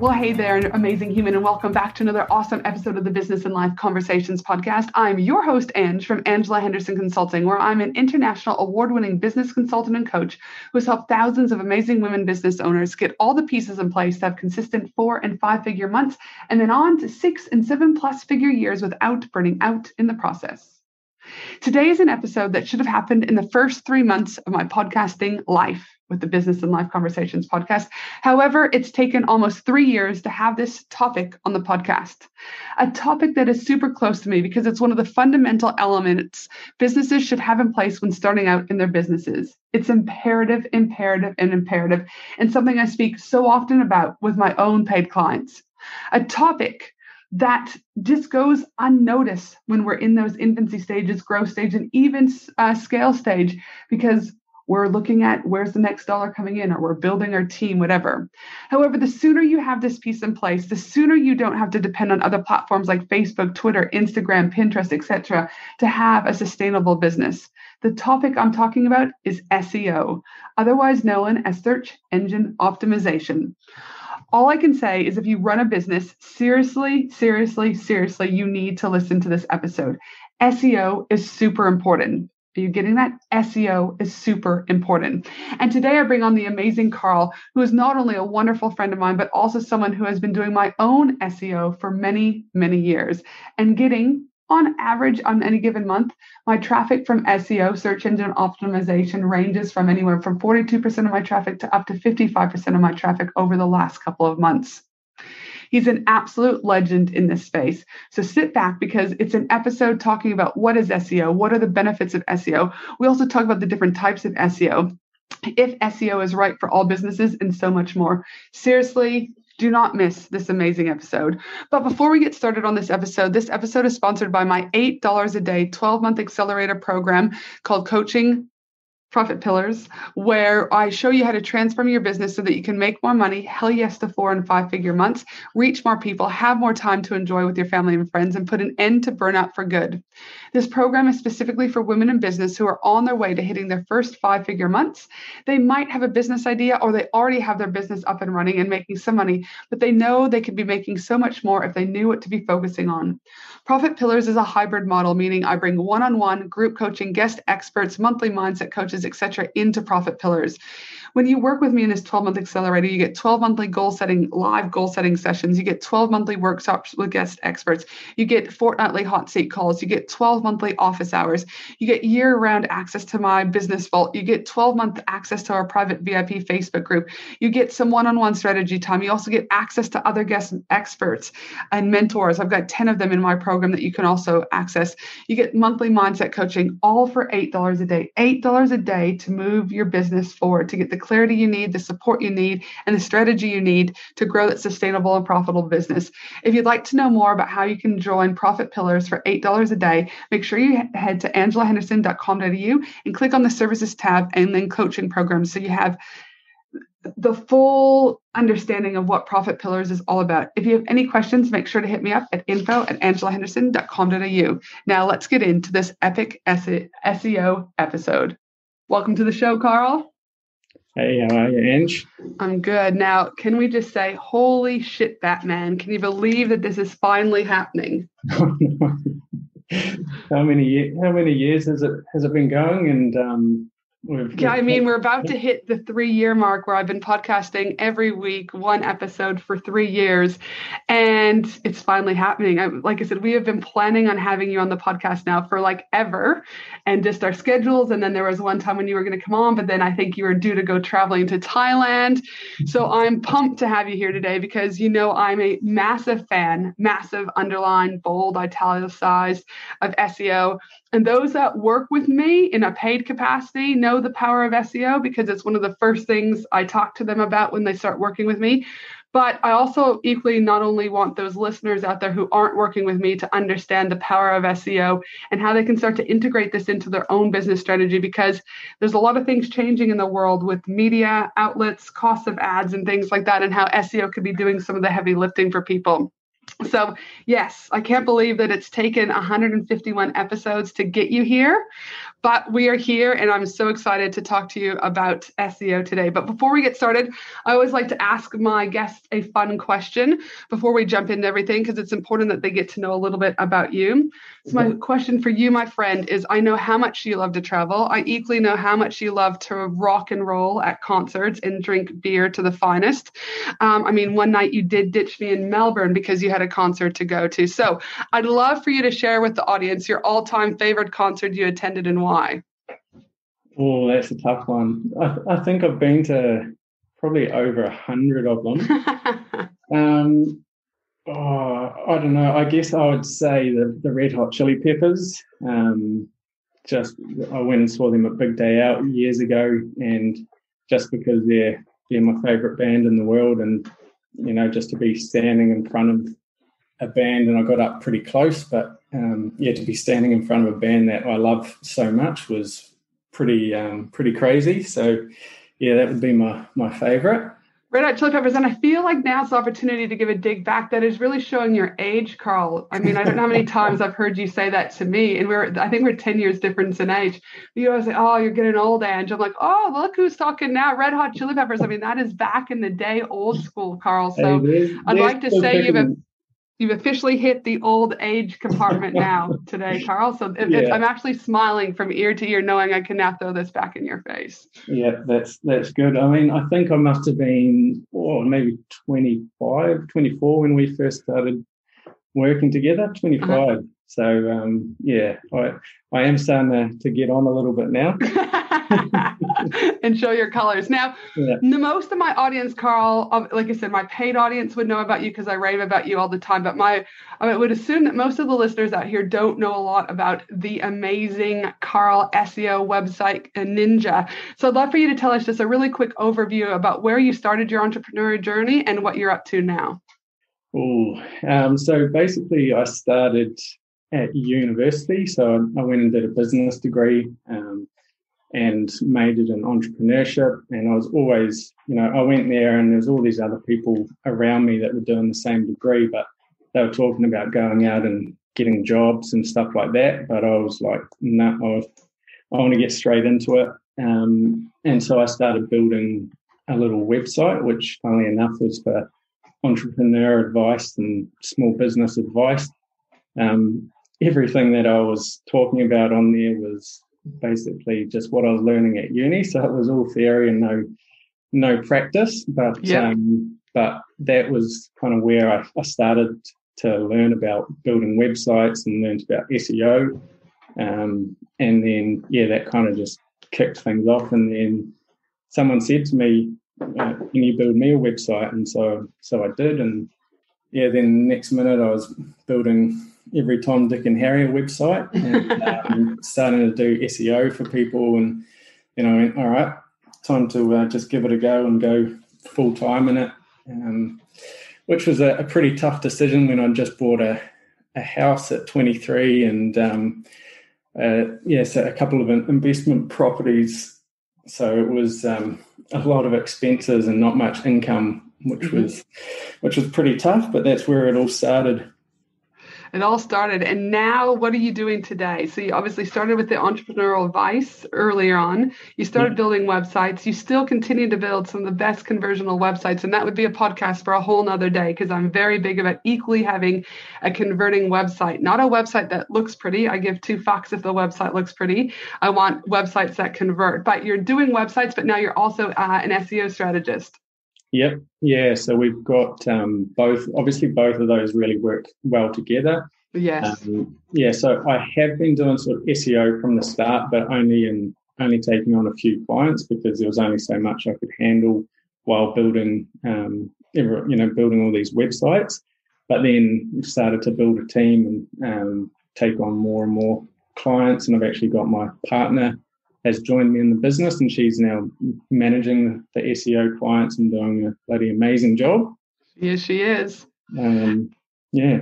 Well, hey there, amazing human, and welcome back to another awesome episode of the Business and Life Conversations podcast. I'm your host, Ange, from Angela Henderson Consulting, where I'm an international award winning business consultant and coach who has helped thousands of amazing women business owners get all the pieces in place to have consistent four and five figure months and then on to six and seven plus figure years without burning out in the process. Today is an episode that should have happened in the first three months of my podcasting life with the Business and Life Conversations podcast. However, it's taken almost three years to have this topic on the podcast, a topic that is super close to me because it's one of the fundamental elements businesses should have in place when starting out in their businesses. It's imperative, imperative, and imperative, and something I speak so often about with my own paid clients. A topic that just goes unnoticed when we're in those infancy stages, growth stage, and even uh, scale stage, because we're looking at where's the next dollar coming in or we're building our team whatever however the sooner you have this piece in place the sooner you don't have to depend on other platforms like facebook twitter instagram pinterest etc to have a sustainable business the topic i'm talking about is seo otherwise known as search engine optimization all I can say is if you run a business, seriously, seriously, seriously, you need to listen to this episode. SEO is super important. Are you getting that? SEO is super important. And today I bring on the amazing Carl, who is not only a wonderful friend of mine, but also someone who has been doing my own SEO for many, many years and getting on average on any given month, my traffic from SEO, search engine optimization, ranges from anywhere from 42% of my traffic to up to 55% of my traffic over the last couple of months. He's an absolute legend in this space. So sit back because it's an episode talking about what is SEO, what are the benefits of SEO. We also talk about the different types of SEO, if SEO is right for all businesses, and so much more. Seriously, do not miss this amazing episode. But before we get started on this episode, this episode is sponsored by my $8 a day 12 month accelerator program called Coaching profit pillars where I show you how to transform your business so that you can make more money, hell yes to four and five figure months, reach more people, have more time to enjoy with your family and friends, and put an end to burnout for good. This program is specifically for women in business who are on their way to hitting their first five figure months. They might have a business idea or they already have their business up and running and making some money, but they know they could be making so much more if they knew what to be focusing on. Profit Pillars is a hybrid model, meaning I bring one on one group coaching, guest experts, monthly mindset coaches coaches, etc., into profit pillars. When you work with me in this 12 month accelerator, you get 12 monthly goal setting, live goal setting sessions. You get 12 monthly workshops with guest experts. You get fortnightly hot seat calls. You get 12 monthly office hours. You get year round access to my business vault. You get 12 month access to our private VIP Facebook group. You get some one on one strategy time. You also get access to other guest experts and mentors. I've got 10 of them in my program that you can also access. You get monthly mindset coaching, all for $8 a day. $8 a day to move your business forward, to get the clarity you need, the support you need, and the strategy you need to grow that sustainable and profitable business. If you'd like to know more about how you can join Profit Pillars for $8 a day, make sure you head to angelahenderson.com.au and click on the services tab and then coaching programs so you have the full understanding of what Profit Pillars is all about. If you have any questions, make sure to hit me up at info at angelahenderson.com.au. Now let's get into this epic SEO episode. Welcome to the show, Carl. Hey, how are you, Ange? I'm good. Now, can we just say, holy shit, Batman? Can you believe that this is finally happening? how many how many years has it has it been going? And um, We've, yeah, I mean, we're about to hit the three year mark where I've been podcasting every week, one episode for three years, and it's finally happening. I, like I said, we have been planning on having you on the podcast now for like ever, and just our schedules. And then there was one time when you were going to come on, but then I think you were due to go traveling to Thailand. Mm-hmm. So I'm pumped to have you here today because you know I'm a massive fan, massive underline, bold, italicized of SEO. And those that work with me in a paid capacity know the power of SEO because it's one of the first things I talk to them about when they start working with me. But I also equally not only want those listeners out there who aren't working with me to understand the power of SEO and how they can start to integrate this into their own business strategy because there's a lot of things changing in the world with media outlets, costs of ads, and things like that, and how SEO could be doing some of the heavy lifting for people. So, yes, I can't believe that it's taken 151 episodes to get you here, but we are here and I'm so excited to talk to you about SEO today. But before we get started, I always like to ask my guests a fun question before we jump into everything because it's important that they get to know a little bit about you. So, my question for you, my friend, is I know how much you love to travel. I equally know how much you love to rock and roll at concerts and drink beer to the finest. Um, I mean, one night you did ditch me in Melbourne because you had a concert to go to. So, I'd love for you to share with the audience your all time favorite concert you attended and why. Oh, that's a tough one. I, I think I've been to probably over a hundred of them. um, oh, I don't know. I guess I would say the, the Red Hot Chili Peppers. Um, just I went and saw them a Big Day Out years ago, and just because they're they're my favorite band in the world, and you know, just to be standing in front of a band, and I got up pretty close, but um, yeah, to be standing in front of a band that I love so much was pretty um, pretty crazy. So yeah, that would be my my favorite. Red Hot Chili Peppers, and I feel like now's the opportunity to give a dig back that is really showing your age, Carl. I mean, I don't know how many times I've heard you say that to me, and we're I think we're ten years difference in age. You always say, "Oh, you're getting old, Ange." I'm like, "Oh, look who's talking now, Red Hot Chili Peppers." I mean, that is back in the day, old school, Carl. So I'd like to say you've a you've officially hit the old age compartment now today, Carl. So it, yeah. I'm actually smiling from ear to ear, knowing I can now throw this back in your face. Yeah, that's that's good. I mean, I think I must have been, oh, maybe 25, 24 when we first started working together. 25. Uh-huh. So um, yeah, I I am starting to, to get on a little bit now. and show your colors. Now, yeah. the most of my audience, Carl, like I said, my paid audience would know about you because I rave about you all the time. But my, I would assume that most of the listeners out here don't know a lot about the amazing Carl SEO website Ninja. So I'd love for you to tell us just a really quick overview about where you started your entrepreneurial journey and what you're up to now. Oh, um, so basically, I started at university. So I went and did a business degree. Um, and majored in entrepreneurship. And I was always, you know, I went there and there's all these other people around me that were doing the same degree, but they were talking about going out and getting jobs and stuff like that. But I was like, no, nah, I, want to get straight into it. Um, and so I started building a little website, which, funnily enough, was for entrepreneur advice and small business advice. Um, everything that I was talking about on there was basically just what I was learning at uni. So it was all theory and no no practice. But yep. um, but that was kind of where I, I, started to learn about building websites and learned about SEO. Um, and then yeah, that kind of just kicked things off. And then someone said to me, uh, "Can you build me a website?" And so so I did. And yeah, then next minute I was building every Tom, Dick, and Harry website and um, starting to do SEO for people. And you know, went, all right, time to uh, just give it a go and go full time in it. Um, which was a, a, pretty tough decision when I just bought a, a house at 23 and um, uh, yes, a couple of investment properties. So it was um, a lot of expenses and not much income, which mm-hmm. was which was pretty tough. But that's where it all started it all started. And now, what are you doing today? So, you obviously started with the entrepreneurial advice earlier on. You started yeah. building websites. You still continue to build some of the best conversional websites. And that would be a podcast for a whole nother day because I'm very big about equally having a converting website, not a website that looks pretty. I give two fucks if the website looks pretty. I want websites that convert. But you're doing websites, but now you're also uh, an SEO strategist. Yep. Yeah. So we've got um, both. Obviously, both of those really work well together. Yes. Um, yeah. So I have been doing sort of SEO from the start, but only in only taking on a few clients because there was only so much I could handle while building, um, you know, building all these websites. But then we started to build a team and um, take on more and more clients, and I've actually got my partner has joined me in the business, and she's now managing the SEO clients and doing a bloody amazing job. Yes, she is. Um, yeah.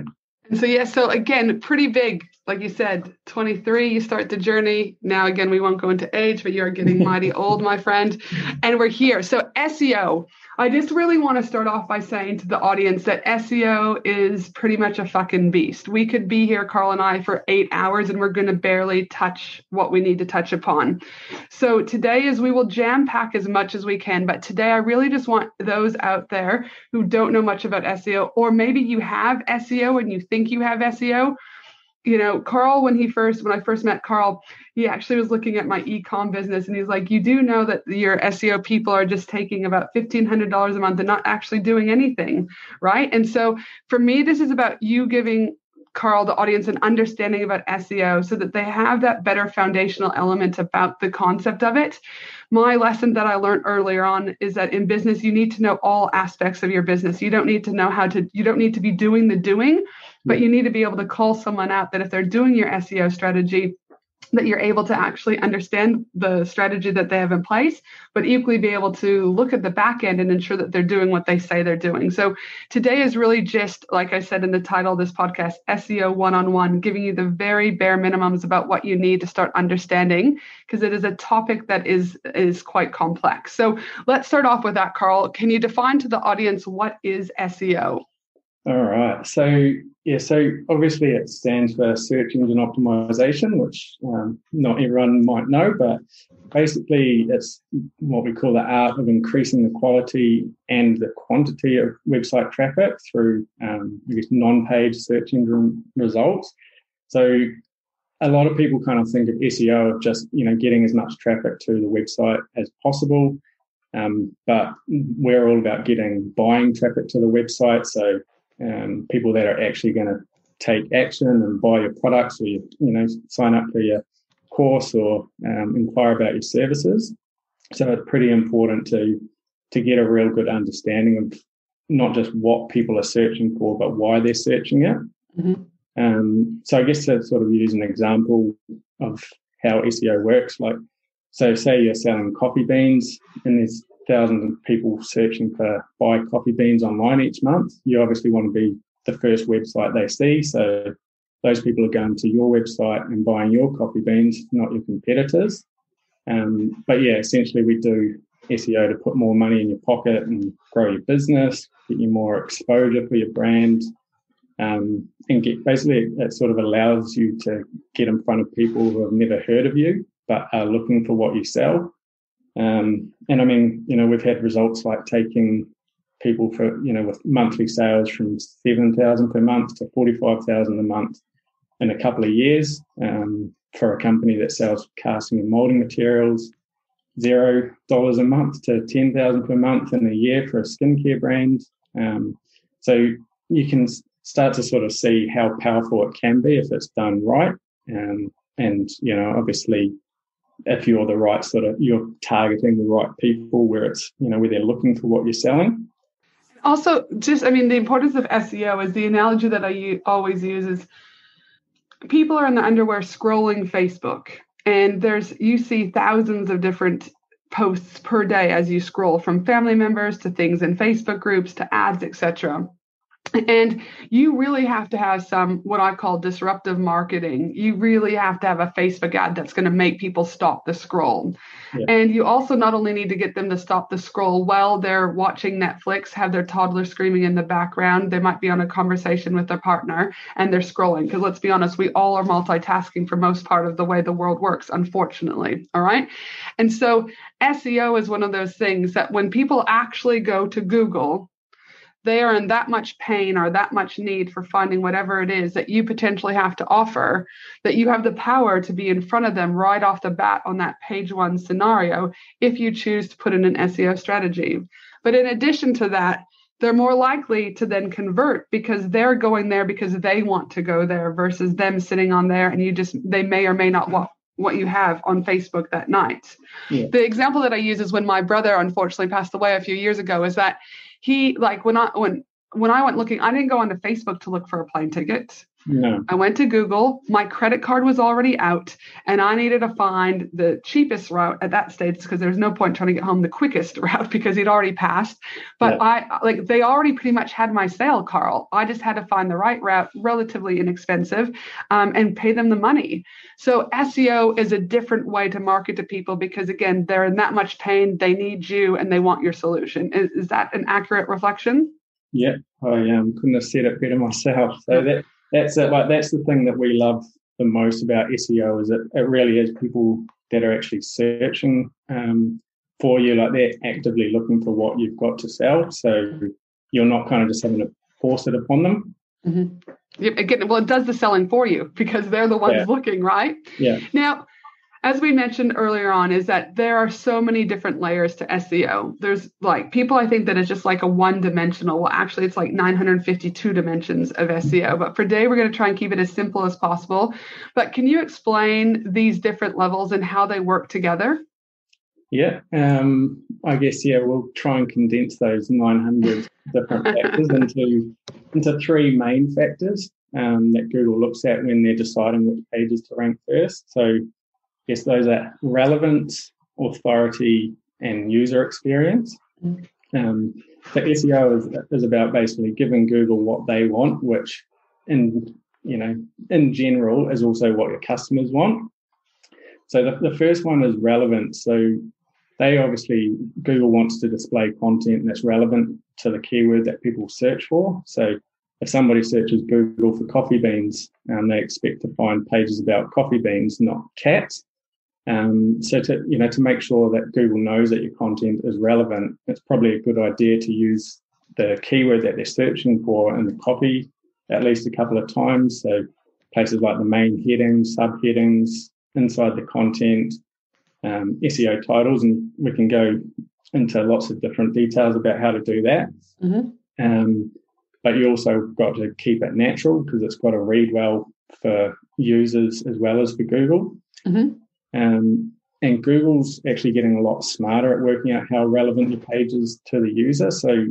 And so yeah, so again, pretty big, like you said, 23, you start the journey. Now again, we won't go into age, but you're getting mighty old, my friend. And we're here. So SEO. I just really want to start off by saying to the audience that SEO is pretty much a fucking beast. We could be here, Carl and I, for eight hours and we're going to barely touch what we need to touch upon. So today is we will jam pack as much as we can. But today I really just want those out there who don't know much about SEO, or maybe you have SEO and you think you have SEO you know, Carl, when he first, when I first met Carl, he actually was looking at my e-com business and he's like, you do know that your SEO people are just taking about $1,500 a month and not actually doing anything. Right. And so for me, this is about you giving Carl, the audience, an understanding about SEO so that they have that better foundational element about the concept of it. My lesson that I learned earlier on is that in business, you need to know all aspects of your business. You don't need to know how to, you don't need to be doing the doing, but you need to be able to call someone out that if they're doing your SEO strategy, that you're able to actually understand the strategy that they have in place, but equally be able to look at the back end and ensure that they're doing what they say they're doing. So today is really just, like I said in the title of this podcast, SEO one on one, giving you the very bare minimums about what you need to start understanding, because it is a topic that is is quite complex. So let's start off with that, Carl. Can you define to the audience what is SEO? All right. So yeah, so obviously it stands for search engine optimization, which um, not everyone might know, but basically it's what we call the art of increasing the quality and the quantity of website traffic through um, non-paid search engine results. So a lot of people kind of think of SEO of just you know getting as much traffic to the website as possible, um, but we're all about getting buying traffic to the website. So um, people that are actually going to take action and buy your products or you, you know sign up for your course or um, inquire about your services. So it's pretty important to to get a real good understanding of not just what people are searching for, but why they're searching it. Mm-hmm. Um, so I guess to sort of use an example of how SEO works, like so say you're selling coffee beans and there's thousands of people searching for buy coffee beans online each month, you obviously want to be the first website they see. So those people are going to your website and buying your coffee beans, not your competitors. Um, but yeah, essentially we do SEO to put more money in your pocket and grow your business, get you more exposure for your brand, um, and get basically it, it sort of allows you to get in front of people who have never heard of you but are looking for what you sell. Um, and I mean, you know, we've had results like taking people for, you know, with monthly sales from 7,000 per month to 45,000 a month in a couple of years um, for a company that sells casting and molding materials, zero dollars a month to 10,000 per month in a year for a skincare brand. Um, so you can start to sort of see how powerful it can be if it's done right. Um, and, you know, obviously if you're the right sort of you're targeting the right people where it's you know where they're looking for what you're selling. Also just i mean the importance of seo is the analogy that i always use is people are in the underwear scrolling facebook and there's you see thousands of different posts per day as you scroll from family members to things in facebook groups to ads etc and you really have to have some what I call disruptive marketing. You really have to have a Facebook ad that's going to make people stop the scroll. Yeah. And you also not only need to get them to stop the scroll while they're watching Netflix, have their toddler screaming in the background. They might be on a conversation with their partner and they're scrolling. Because let's be honest, we all are multitasking for most part of the way the world works, unfortunately. All right. And so SEO is one of those things that when people actually go to Google, they are in that much pain or that much need for finding whatever it is that you potentially have to offer that you have the power to be in front of them right off the bat on that page one scenario if you choose to put in an SEO strategy. But in addition to that, they're more likely to then convert because they're going there because they want to go there versus them sitting on there and you just they may or may not want what you have on Facebook that night. Yeah. The example that I use is when my brother unfortunately passed away a few years ago is that he like when I when when I went looking, I didn't go onto Facebook to look for a plane ticket. No. I went to Google. My credit card was already out, and I needed to find the cheapest route at that stage because there's no point trying to get home the quickest route because he'd already passed. But yeah. I like they already pretty much had my sale, Carl. I just had to find the right route, relatively inexpensive, um, and pay them the money. So SEO is a different way to market to people because again, they're in that much pain. They need you, and they want your solution. Is, is that an accurate reflection? Yeah, I um, couldn't have said it better myself. So that that's it. Like that's the thing that we love the most about SEO is it it really is people that are actually searching um, for you. Like they're actively looking for what you've got to sell. So you're not kind of just having to force it upon them. Mm-hmm. Yep, again, well, it does the selling for you because they're the ones yeah. looking, right? Yeah. Now, as we mentioned earlier on, is that there are so many different layers to SEO. There's like people I think that it's just like a one dimensional. Well, actually, it's like 952 dimensions of SEO. But for today, we're going to try and keep it as simple as possible. But can you explain these different levels and how they work together? Yeah, um, I guess yeah, we'll try and condense those 900 different factors into into three main factors um, that Google looks at when they're deciding which pages to rank first. So Yes, those are relevance, authority, and user experience. Um, so SEO is, is about basically giving Google what they want, which in you know in general is also what your customers want. So the, the first one is relevance. So they obviously Google wants to display content that's relevant to the keyword that people search for. So if somebody searches Google for coffee beans, um, they expect to find pages about coffee beans, not cats. Um, so to you know to make sure that Google knows that your content is relevant, it's probably a good idea to use the keyword that they're searching for in the copy at least a couple of times. So places like the main headings, subheadings, inside the content, um, SEO titles, and we can go into lots of different details about how to do that. Mm-hmm. Um, but you also got to keep it natural because it's got to read well for users as well as for Google. Mm-hmm. Um, and Google's actually getting a lot smarter at working out how relevant your page is to the user. So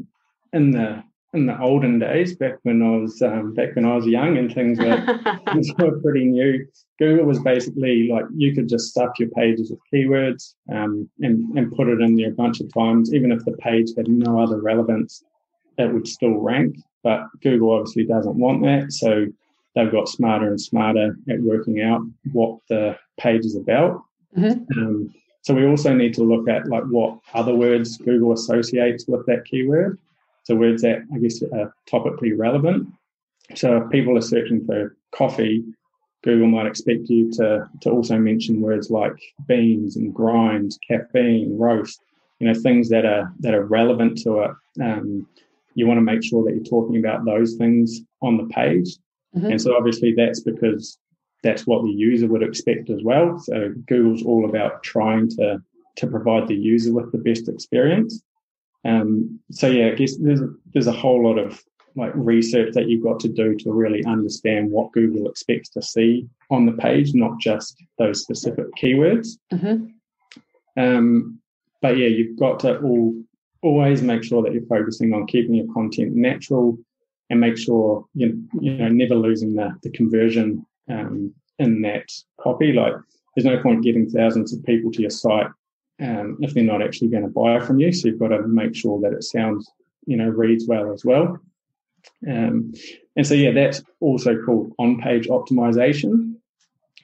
in the in the olden days, back when I was um, back when I was young and things were, things were pretty new, Google was basically like you could just stuff your pages with keywords um, and and put it in there a bunch of times, even if the page had no other relevance, it would still rank. But Google obviously doesn't want that, so they've got smarter and smarter at working out what the page is about. Mm-hmm. Um, so we also need to look at like what other words Google associates with that keyword. So words that I guess are topically relevant. So if people are searching for coffee, Google might expect you to to also mention words like beans and grind, caffeine, roast. You know things that are that are relevant to it. Um, you want to make sure that you're talking about those things on the page. Mm-hmm. And so obviously that's because that's what the user would expect as well. So Google's all about trying to to provide the user with the best experience. Um, so yeah, I guess there's there's a whole lot of like research that you've got to do to really understand what Google expects to see on the page, not just those specific keywords. Mm-hmm. Um, but yeah, you've got to all always make sure that you're focusing on keeping your content natural and make sure you you know never losing the the conversion um, in that copy. Like there's no point getting thousands of people to your site um, if they're not actually going to buy from you. So you've got to make sure that it sounds you know reads well as well. Um, and so yeah, that's also called on-page optimization.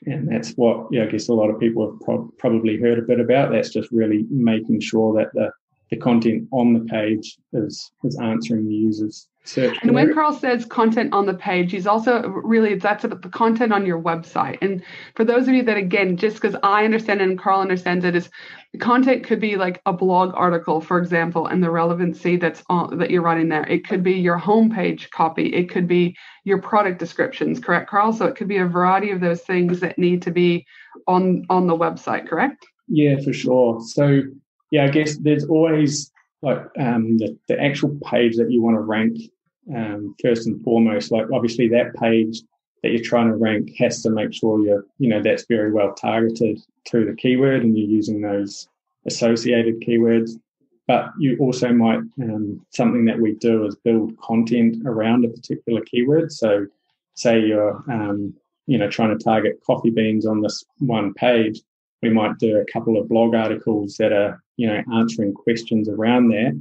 And that's what yeah, I guess a lot of people have pro- probably heard a bit about. That's just really making sure that the the content on the page is is answering the user's search. And when Carl says content on the page, he's also really that's about the content on your website. And for those of you that again, just because I understand and Carl understands it, is the content could be like a blog article, for example, and the relevancy that's on that you're writing there. It could be your homepage copy. It could be your product descriptions, correct, Carl? So it could be a variety of those things that need to be on on the website, correct? Yeah, for sure. So yeah, I guess there's always like um, the, the actual page that you want to rank um, first and foremost. Like obviously that page that you're trying to rank has to make sure you're, you know, that's very well targeted to the keyword and you're using those associated keywords. But you also might, um, something that we do is build content around a particular keyword. So say you're, um, you know, trying to target coffee beans on this one page, we might do a couple of blog articles that are, you know, answering questions around there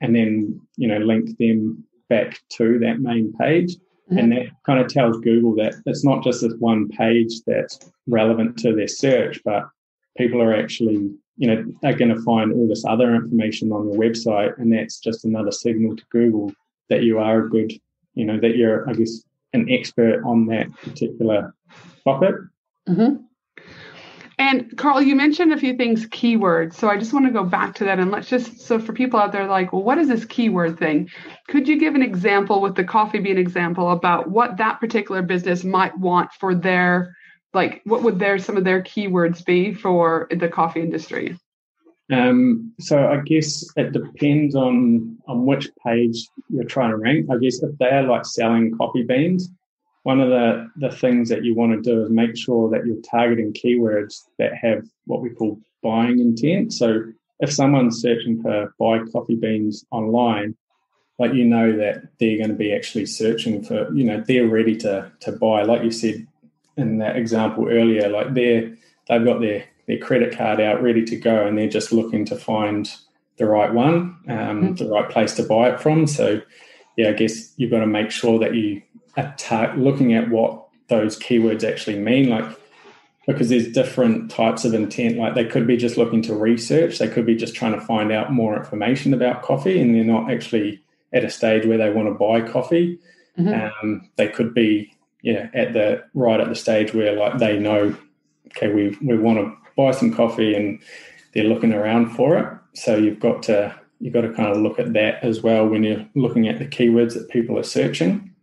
and then, you know, link them back to that main page. Mm-hmm. And that kind of tells Google that it's not just this one page that's relevant to their search, but people are actually, you know, are going to find all this other information on your website. And that's just another signal to Google that you are a good, you know, that you're, I guess, an expert on that particular topic. Mm-hmm. And Carl, you mentioned a few things, keywords. So I just want to go back to that and let's just, so for people out there like, well, what is this keyword thing? Could you give an example with the coffee bean example about what that particular business might want for their, like, what would their, some of their keywords be for the coffee industry? Um, so I guess it depends on on which page you're trying to rank. I guess if they're like selling coffee beans, one of the, the things that you want to do is make sure that you're targeting keywords that have what we call buying intent. So if someone's searching for buy coffee beans online, like you know that they're going to be actually searching for, you know, they're ready to to buy. Like you said in that example earlier, like they're they've got their their credit card out ready to go and they're just looking to find the right one, um, mm-hmm. the right place to buy it from. So yeah, I guess you've got to make sure that you attack, looking at what those keywords actually mean, like because there's different types of intent. Like they could be just looking to research, they could be just trying to find out more information about coffee, and they're not actually at a stage where they want to buy coffee. Mm-hmm. Um, they could be yeah at the right at the stage where like they know okay we we want to buy some coffee and they're looking around for it. So you've got to you've got to kind of look at that as well when you're looking at the keywords that people are searching.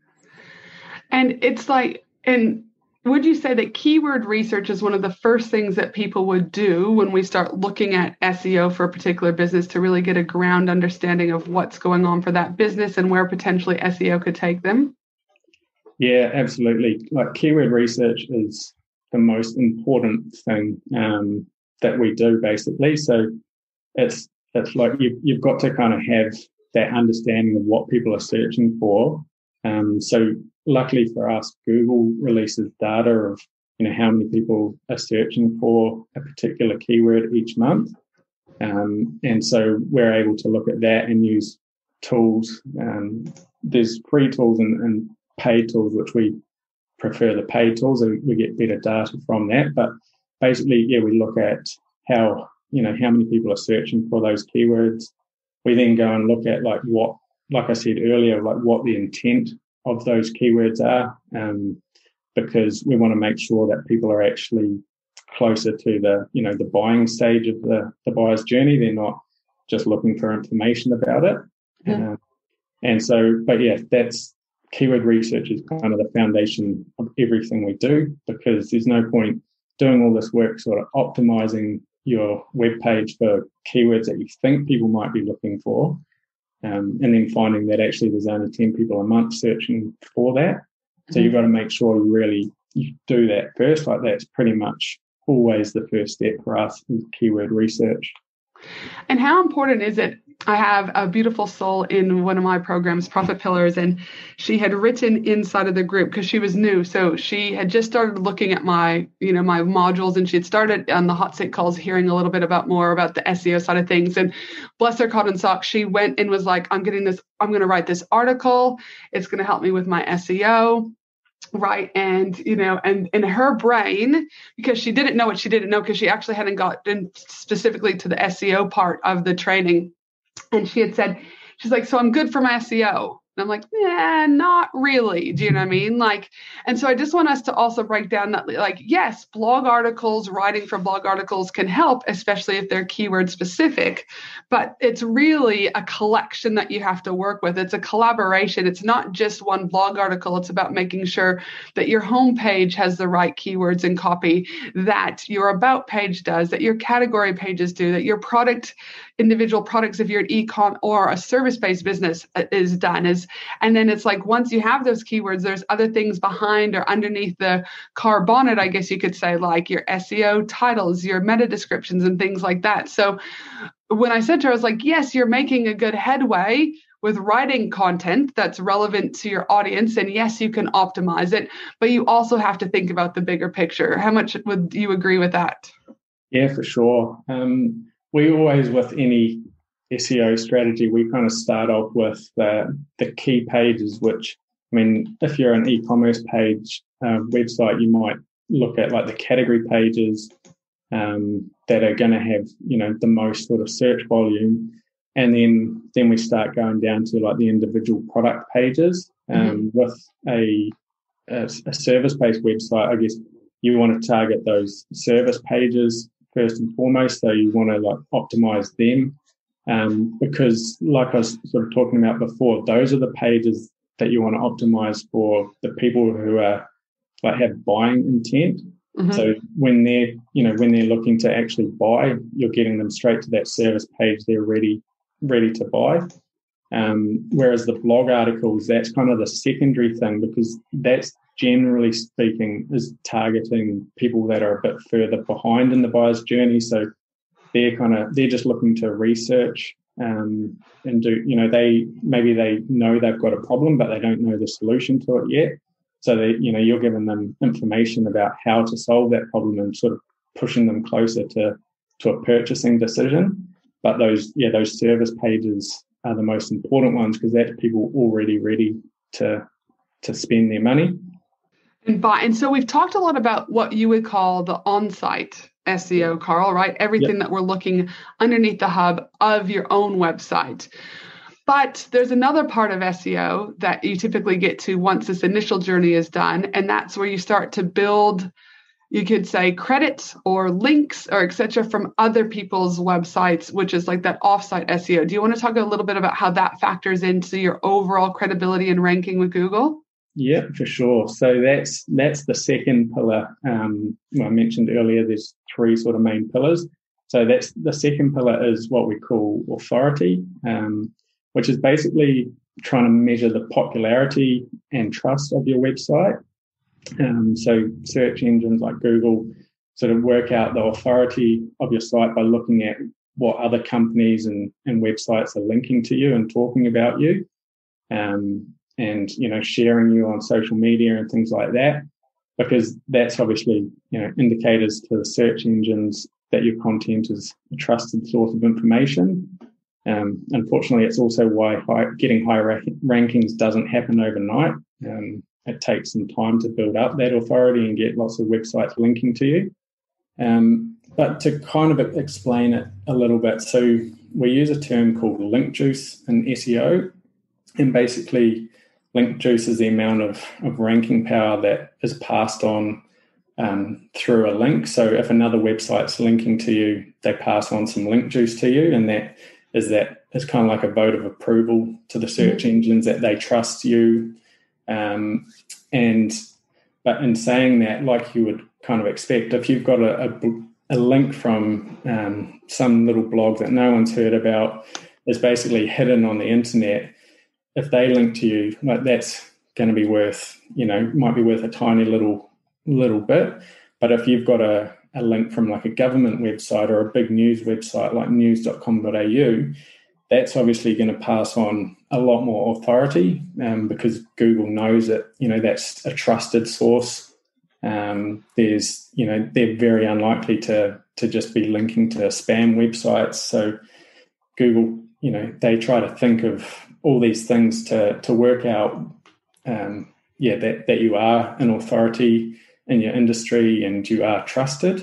And it's like, and would you say that keyword research is one of the first things that people would do when we start looking at SEO for a particular business to really get a ground understanding of what's going on for that business and where potentially SEO could take them? Yeah, absolutely. Like keyword research is the most important thing um, that we do, basically. So it's it's like you, you've got to kind of have that understanding of what people are searching for. Um, so luckily for us, Google releases data of you know how many people are searching for a particular keyword each month, um, and so we're able to look at that and use tools. Um, there's free tools and, and paid tools, which we prefer the paid tools, and we get better data from that. But basically, yeah, we look at how you know how many people are searching for those keywords. We then go and look at like what, like I said earlier, like what the intent of those keywords are, um, because we want to make sure that people are actually closer to the you know the buying stage of the the buyer's journey. They're not just looking for information about it. Yeah. Um, and so, but yeah, that's keyword research is kind of the foundation of everything we do because there's no point doing all this work sort of optimizing your web page for keywords that you think people might be looking for um, and then finding that actually there's only 10 people a month searching for that. So you've got to make sure you really you do that first. Like that's pretty much always the first step for us is keyword research. And how important is it I have a beautiful soul in one of my programs, Profit Pillars, and she had written inside of the group because she was new. So she had just started looking at my, you know, my modules, and she had started on the hot seat calls, hearing a little bit about more about the SEO side of things. And bless her cotton socks, she went and was like, "I'm getting this. I'm going to write this article. It's going to help me with my SEO." right and you know and in her brain because she didn't know what she didn't know because she actually hadn't gotten specifically to the seo part of the training and she had said, she's like, so I'm good for my SEO. And I'm like, yeah, not really. Do you know what I mean? Like, and so I just want us to also break down that, like, yes, blog articles, writing for blog articles can help, especially if they're keyword specific, but it's really a collection that you have to work with. It's a collaboration. It's not just one blog article. It's about making sure that your homepage has the right keywords and copy, that your about page does, that your category pages do, that your product individual products if you're an e-com or a service-based business uh, is done is and then it's like once you have those keywords there's other things behind or underneath the car bonnet i guess you could say like your seo titles your meta descriptions and things like that so when i said to her i was like yes you're making a good headway with writing content that's relevant to your audience. And yes, you can optimize it, but you also have to think about the bigger picture. How much would you agree with that? Yeah, for sure. Um, we always, with any SEO strategy, we kind of start off with the, the key pages, which, I mean, if you're an e commerce page uh, website, you might look at like the category pages um, that are going to have, you know, the most sort of search volume. And then, then we start going down to like the individual product pages. Um, mm-hmm. With a, a, a service based website, I guess you want to target those service pages first and foremost. So you want to like optimize them um, because, like I was sort of talking about before, those are the pages that you want to optimize for the people who are like have buying intent. Mm-hmm. So when they're you know when they're looking to actually buy, you're getting them straight to that service page. They're ready ready to buy. Um, whereas the blog articles, that's kind of the secondary thing because that's generally speaking is targeting people that are a bit further behind in the buyer's journey. So they're kind of they're just looking to research um, and do you know they maybe they know they've got a problem but they don't know the solution to it yet. So that you know you're giving them information about how to solve that problem and sort of pushing them closer to to a purchasing decision. But those yeah those service pages are the most important ones because that's people already ready to to spend their money and buy and so we've talked a lot about what you would call the on-site SEO, Carl, right? Everything yep. that we're looking underneath the hub of your own website. But there's another part of SEO that you typically get to once this initial journey is done, and that's where you start to build you could say credits or links or etc from other people's websites which is like that offsite seo do you want to talk a little bit about how that factors into your overall credibility and ranking with google yeah, for sure. So that's that's the second pillar. Um, I mentioned earlier. There's three sort of main pillars. So that's the second pillar is what we call authority, um, which is basically trying to measure the popularity and trust of your website. Um, so search engines like Google sort of work out the authority of your site by looking at what other companies and, and websites are linking to you and talking about you. Um, and you know sharing you on social media and things like that because that's obviously you know indicators to the search engines that your content is a trusted source of information. Um, unfortunately it's also why high, getting high rankings doesn't happen overnight. Um, it takes some time to build up that authority and get lots of websites linking to you. Um, but to kind of explain it a little bit so we use a term called link juice in seo and basically link juice is the amount of, of ranking power that is passed on um, through a link. So if another website's linking to you, they pass on some link juice to you, and that is that it's kind of like a vote of approval to the search mm-hmm. engines that they trust you. Um, and but in saying that, like you would kind of expect, if you've got a, a, a link from um, some little blog that no one's heard about, is basically hidden on the internet if they link to you, like that's going to be worth, you know, might be worth a tiny little little bit. But if you've got a, a link from like a government website or a big news website like news.com.au, that's obviously going to pass on a lot more authority um, because Google knows that you know that's a trusted source. Um, there's you know they're very unlikely to to just be linking to spam websites. So Google, you know, they try to think of all these things to to work out um, yeah that that you are an authority in your industry and you are trusted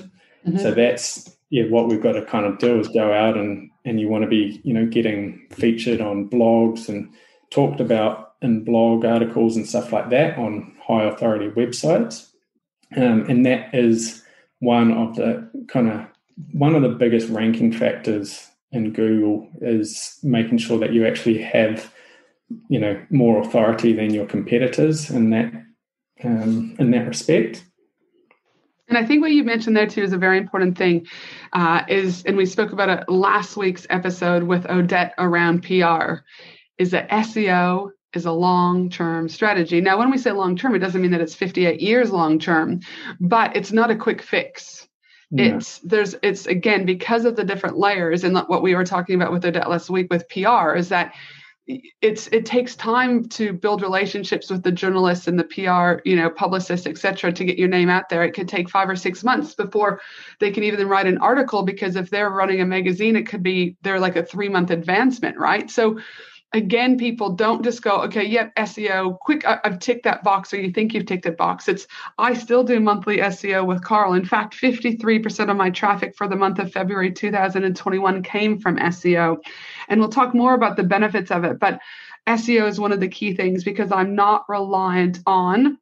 mm-hmm. so that's yeah what we've got to kind of do is go out and and you want to be you know getting featured on blogs and talked about in blog articles and stuff like that on high authority websites um, and that is one of the kind of one of the biggest ranking factors in Google is making sure that you actually have, you know, more authority than your competitors in that um, in that respect. And I think what you mentioned there too is a very important thing. Uh, is and we spoke about it last week's episode with Odette around PR. Is that SEO is a long-term strategy. Now, when we say long-term, it doesn't mean that it's 58 years long-term, but it's not a quick fix yeah. it's there's it's again because of the different layers and what we were talking about with Odette last week with PR is that it's it takes time to build relationships with the journalists and the PR, you know, publicists, et cetera, to get your name out there. It could take five or six months before they can even write an article because if they're running a magazine, it could be they're like a three month advancement, right? So again, people don't just go, okay, yep, SEO, quick, I, have ticked that box, or you think you've ticked that box. It's, I still do monthly SEO with Carl. In fact, 53% of my traffic for the month of February 2021 came from SEO. And we'll talk more about the benefits of it. But SEO is one of the key things because I'm not reliant on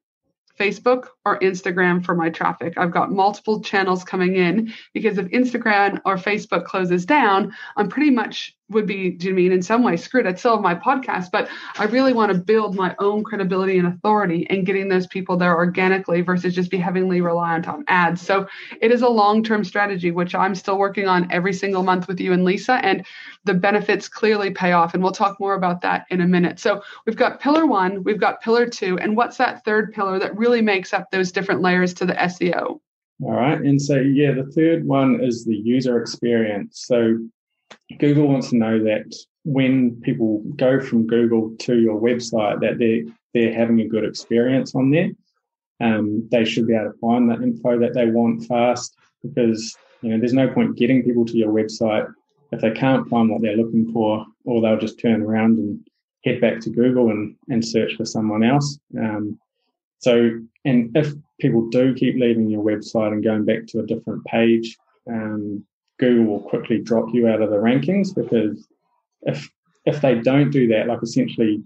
Facebook or Instagram for my traffic. I've got multiple channels coming in because if Instagram or Facebook closes down, I'm pretty much would be, do you mean in some way screwed? I'd still have my podcast, but I really want to build my own credibility and authority and getting those people there organically versus just be heavily reliant on ads. So it is a long term strategy, which I'm still working on every single month with you and Lisa. And the benefits clearly pay off. And we'll talk more about that in a minute. So we've got pillar one, we've got pillar two. And what's that third pillar that really makes up those different layers to the SEO? All right. And so, yeah, the third one is the user experience. So Google wants to know that when people go from Google to your website, that they're they're having a good experience on there. Um, they should be able to find that info that they want fast because you know there's no point getting people to your website if they can't find what they're looking for, or they'll just turn around and head back to Google and, and search for someone else. Um, so, and if people do keep leaving your website and going back to a different page, um, Google will quickly drop you out of the rankings because if if they don't do that, like essentially,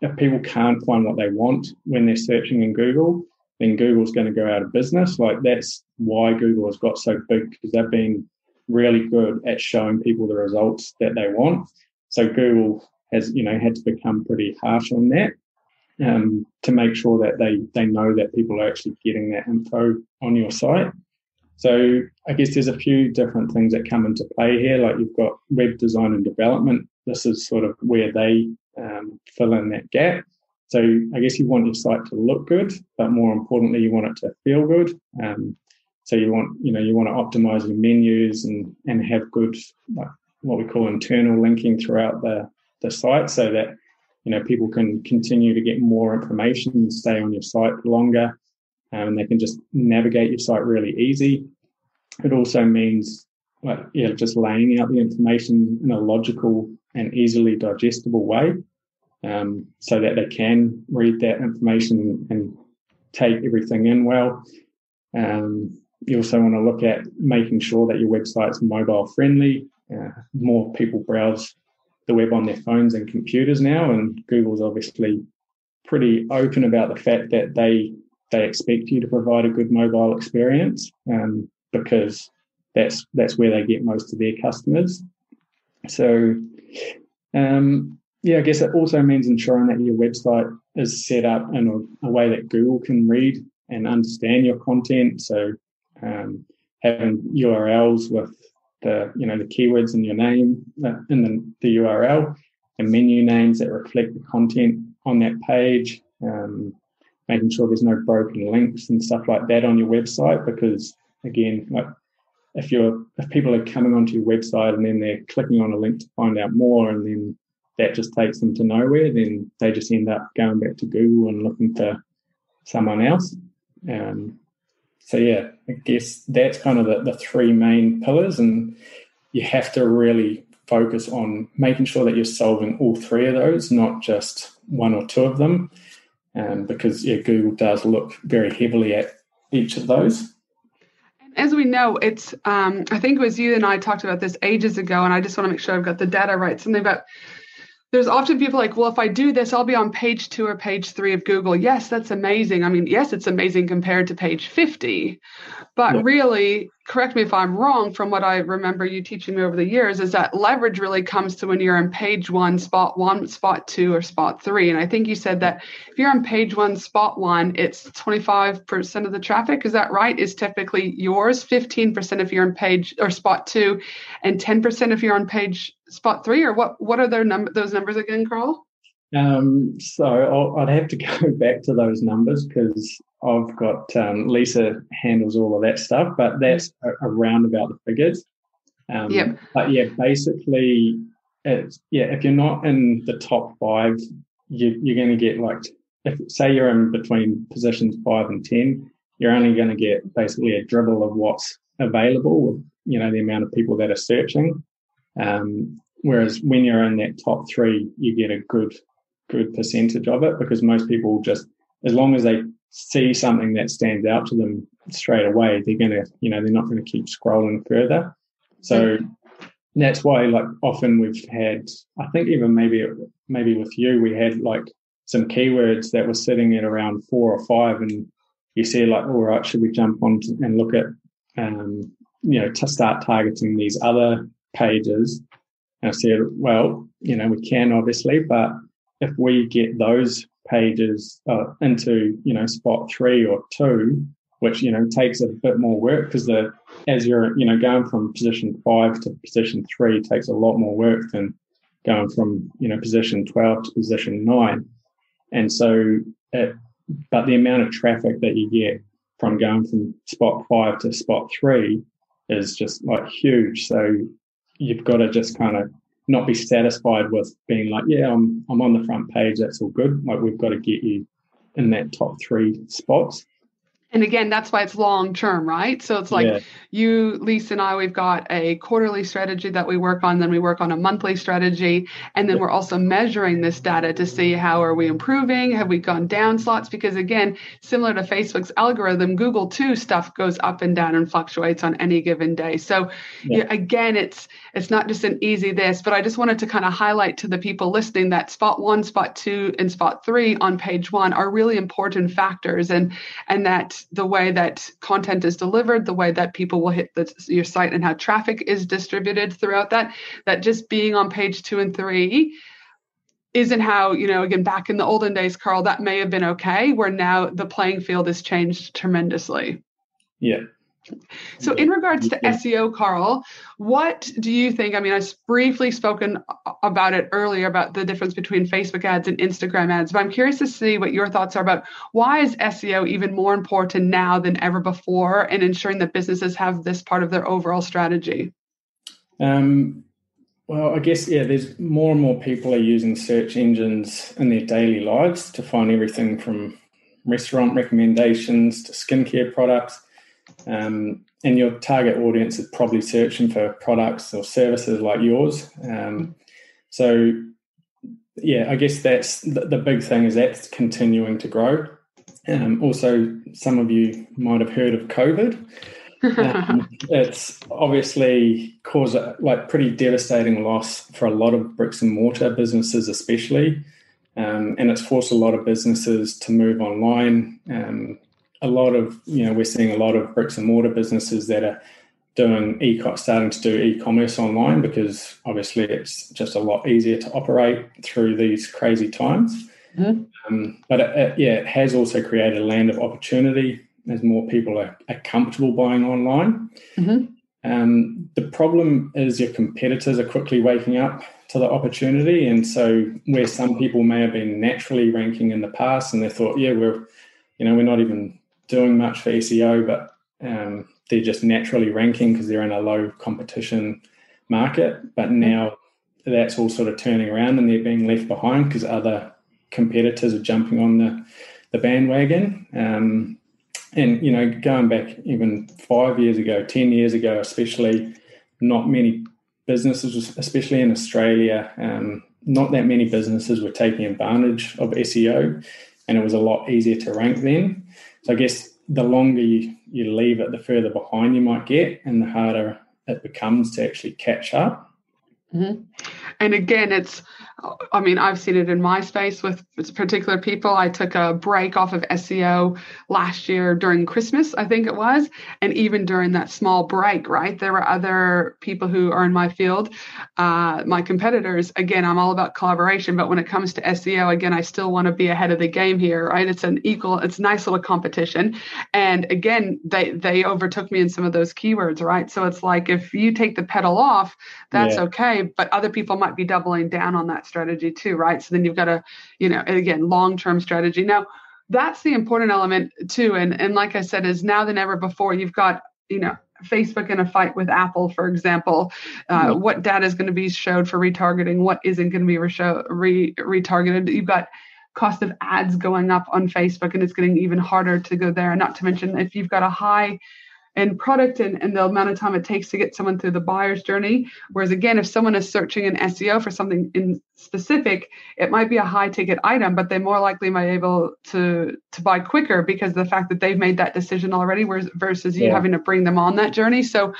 if people can't find what they want when they're searching in Google, then Google's going to go out of business. Like that's why Google has got so big because they've been really good at showing people the results that they want. So Google has, you know, had to become pretty harsh on that um, to make sure that they they know that people are actually getting that info on your site. So I guess there's a few different things that come into play here. Like you've got web design and development. This is sort of where they um, fill in that gap. So I guess you want your site to look good, but more importantly, you want it to feel good. Um, so you want, you know, you want to optimize your menus and and have good, like what we call internal linking throughout the the site, so that you know people can continue to get more information and stay on your site longer um, and they can just navigate your site really easy. It also means like, yeah, just laying out the information in a logical and easily digestible way um, so that they can read that information and take everything in well. Um, you also want to look at making sure that your website's mobile friendly. Uh, more people browse the web on their phones and computers now, and Google's obviously pretty open about the fact that they they expect you to provide a good mobile experience um, because that's that's where they get most of their customers. So, um, yeah, I guess it also means ensuring that your website is set up in a, a way that Google can read and understand your content. So, um, having URLs with the you know the keywords in your name uh, in the, the URL and menu names that reflect the content on that page. Um, making sure there's no broken links and stuff like that on your website because again like if you're if people are coming onto your website and then they're clicking on a link to find out more and then that just takes them to nowhere then they just end up going back to google and looking for someone else. Um, so yeah i guess that's kind of the, the three main pillars and you have to really focus on making sure that you're solving all three of those not just one or two of them um, because yeah, Google does look very heavily at each of those. As we know, it's um, I think it was you and I talked about this ages ago, and I just want to make sure I've got the data right. Something about there's often people like, well, if I do this, I'll be on page two or page three of Google. Yes, that's amazing. I mean, yes, it's amazing compared to page 50. But yeah. really, correct me if I'm wrong, from what I remember you teaching me over the years, is that leverage really comes to when you're on page one, spot one, spot two, or spot three. And I think you said that if you're on page one, spot one, it's 25% of the traffic. Is that right? Is typically yours, 15% if you're on page or spot two, and 10% if you're on page spot three, or what? What are their num- those numbers again, Carl? Um, so i would have to go back to those numbers because I've got um, Lisa handles all of that stuff, but that's around about the figures. Um, yep. But yeah, basically, it's yeah, if you're not in the top five, you, you're going to get like if say you're in between positions five and ten, you're only going to get basically a dribble of what's available. You know the amount of people that are searching. Um, whereas when you're in that top three, you get a good good percentage of it because most people just as long as they see something that stands out to them straight away, they're gonna you know they're not going to keep scrolling further. So that's why like often we've had I think even maybe maybe with you we had like some keywords that were sitting at around four or five and you see like all right should we jump on and look at um, you know to start targeting these other pages and I said well you know we can obviously but if we get those pages uh, into you know spot three or two which you know takes a bit more work because the as you're you know going from position five to position three takes a lot more work than going from you know position 12 to position 9 and so it, but the amount of traffic that you get from going from spot 5 to spot 3 is just like huge. So you've got to just kind of not be satisfied with being like yeah I'm I'm on the front page that's all good. Like we've got to get you in that top 3 spots and again, that's why it's long term, right? So it's like yeah. you, Lisa, and I, we've got a quarterly strategy that we work on, then we work on a monthly strategy, and then we're also measuring this data to see how are we improving, have we gone down slots? Because again, similar to Facebook's algorithm, Google too stuff goes up and down and fluctuates on any given day. So yeah. again, it's it's not just an easy this, but I just wanted to kind of highlight to the people listening that spot one, spot two, and spot three on page one are really important factors, and and that the way that content is delivered, the way that people will hit the, your site, and how traffic is distributed throughout that. That just being on page two and three isn't how you know again back in the olden days carl that may have been okay where now the playing field has changed tremendously yeah so, in regards to SEO, Carl, what do you think? I mean, I've briefly spoken about it earlier about the difference between Facebook ads and Instagram ads, but I'm curious to see what your thoughts are about why is SEO even more important now than ever before in ensuring that businesses have this part of their overall strategy? Um, well, I guess, yeah, there's more and more people are using search engines in their daily lives to find everything from restaurant recommendations to skincare products um, and your target audience is probably searching for products or services like yours. Um, so, yeah, I guess that's the, the, big thing is that's continuing to grow. Um, also, some of you might have heard of COVID. Um, it's obviously caused a like pretty devastating loss for a lot of bricks and mortar businesses, especially. Um, and it's forced a lot of businesses to move online. Um, a lot of you know we're seeing a lot of bricks and mortar businesses that are doing e starting to do e-commerce online because obviously it's just a lot easier to operate through these crazy times. Mm-hmm. Um, but it, it, yeah, it has also created a land of opportunity as more people are, are comfortable buying online. Mm-hmm. Um, the problem is your competitors are quickly waking up to the opportunity, and so where some people may have been naturally ranking in the past, and they thought, yeah, we're you know we're not even doing much for SEO, but um, they're just naturally ranking because they're in a low competition market. But now that's all sort of turning around and they're being left behind because other competitors are jumping on the, the bandwagon. Um, and, you know, going back even five years ago, 10 years ago, especially, not many businesses, especially in Australia, um, not that many businesses were taking advantage of SEO and it was a lot easier to rank then. So I guess the longer you, you leave it, the further behind you might get, and the harder it becomes to actually catch up. Mm-hmm. And again, it's I mean, I've seen it in my space with particular people. I took a break off of SEO last year during Christmas, I think it was. And even during that small break, right, there were other people who are in my field, uh, my competitors. Again, I'm all about collaboration, but when it comes to SEO, again, I still want to be ahead of the game here, right? It's an equal, it's a nice little competition. And again, they, they overtook me in some of those keywords, right? So it's like if you take the pedal off, that's yeah. okay. But other people might be doubling down on that strategy too, right? So then you've got a, you know, again, long-term strategy. Now, that's the important element too. And and like I said, is now than ever before, you've got, you know, Facebook in a fight with Apple, for example, uh, mm-hmm. what data is going to be showed for retargeting, what isn't going to be re- retargeted. You've got cost of ads going up on Facebook, and it's getting even harder to go there. And not to mention if you've got a high and product and, and the amount of time it takes to get someone through the buyer's journey. Whereas again, if someone is searching in SEO for something in specific, it might be a high ticket item, but they more likely might be able to to buy quicker because of the fact that they've made that decision already, whereas versus you yeah. having to bring them on that journey. So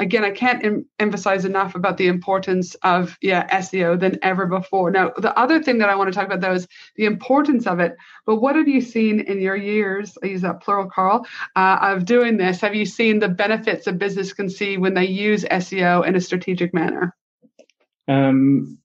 again, I can't em- emphasize enough about the importance of yeah SEO than ever before. Now, the other thing that I want to talk about though is the importance of it. But what have you seen in your years? I use that plural, Carl, uh, of doing this. Have you seen the benefits a business can see when they use SEO in a strategic manner? Um,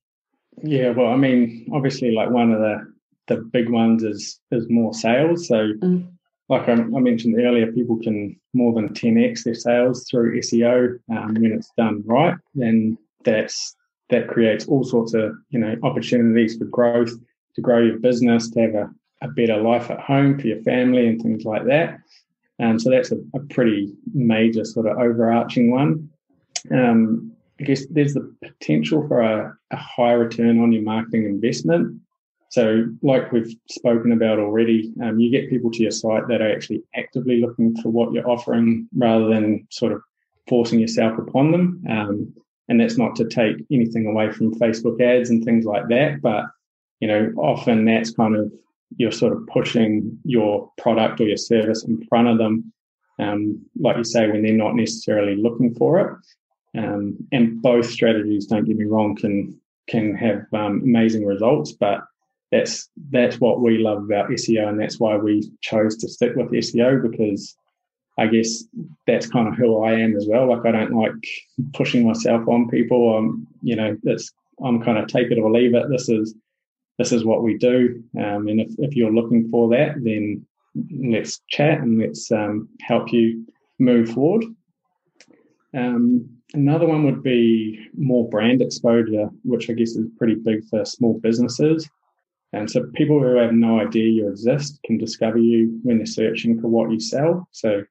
yeah, well, I mean, obviously, like one of the the big ones is is more sales. So. Mm like I, I, mentioned earlier, people can more than 10x their sales through SEO um, when it's done right. Then that's that creates all sorts of you know opportunities for growth, to grow your business, to have a, a better life at home for your family and things like that. Um, so that's a, a pretty major sort of overarching one. Um, I guess there's the potential for a, a high return on your marketing investment. So, like we've spoken about already, um, you get people to your site that are actually actively looking for what you're offering rather than sort of forcing yourself upon them. Um, and that's not to take anything away from Facebook ads and things like that, but you know, often that's kind of you're sort of pushing your product or your service in front of them, um, like you say, when they're not necessarily looking for it. Um, and both strategies, don't get me wrong, can can have um, amazing results, but that's that's what we love about SEO, and that's why we chose to stick with SEO because I guess that's kind of who I am as well. Like I don't like pushing myself on people. Um, you know, it's I'm kind of take it or leave it. This is this is what we do, um, and if if you're looking for that, then let's chat and let's um, help you move forward. Um, another one would be more brand exposure, which I guess is pretty big for small businesses. And so people who have no idea you exist can discover you when they're searching for what you sell. So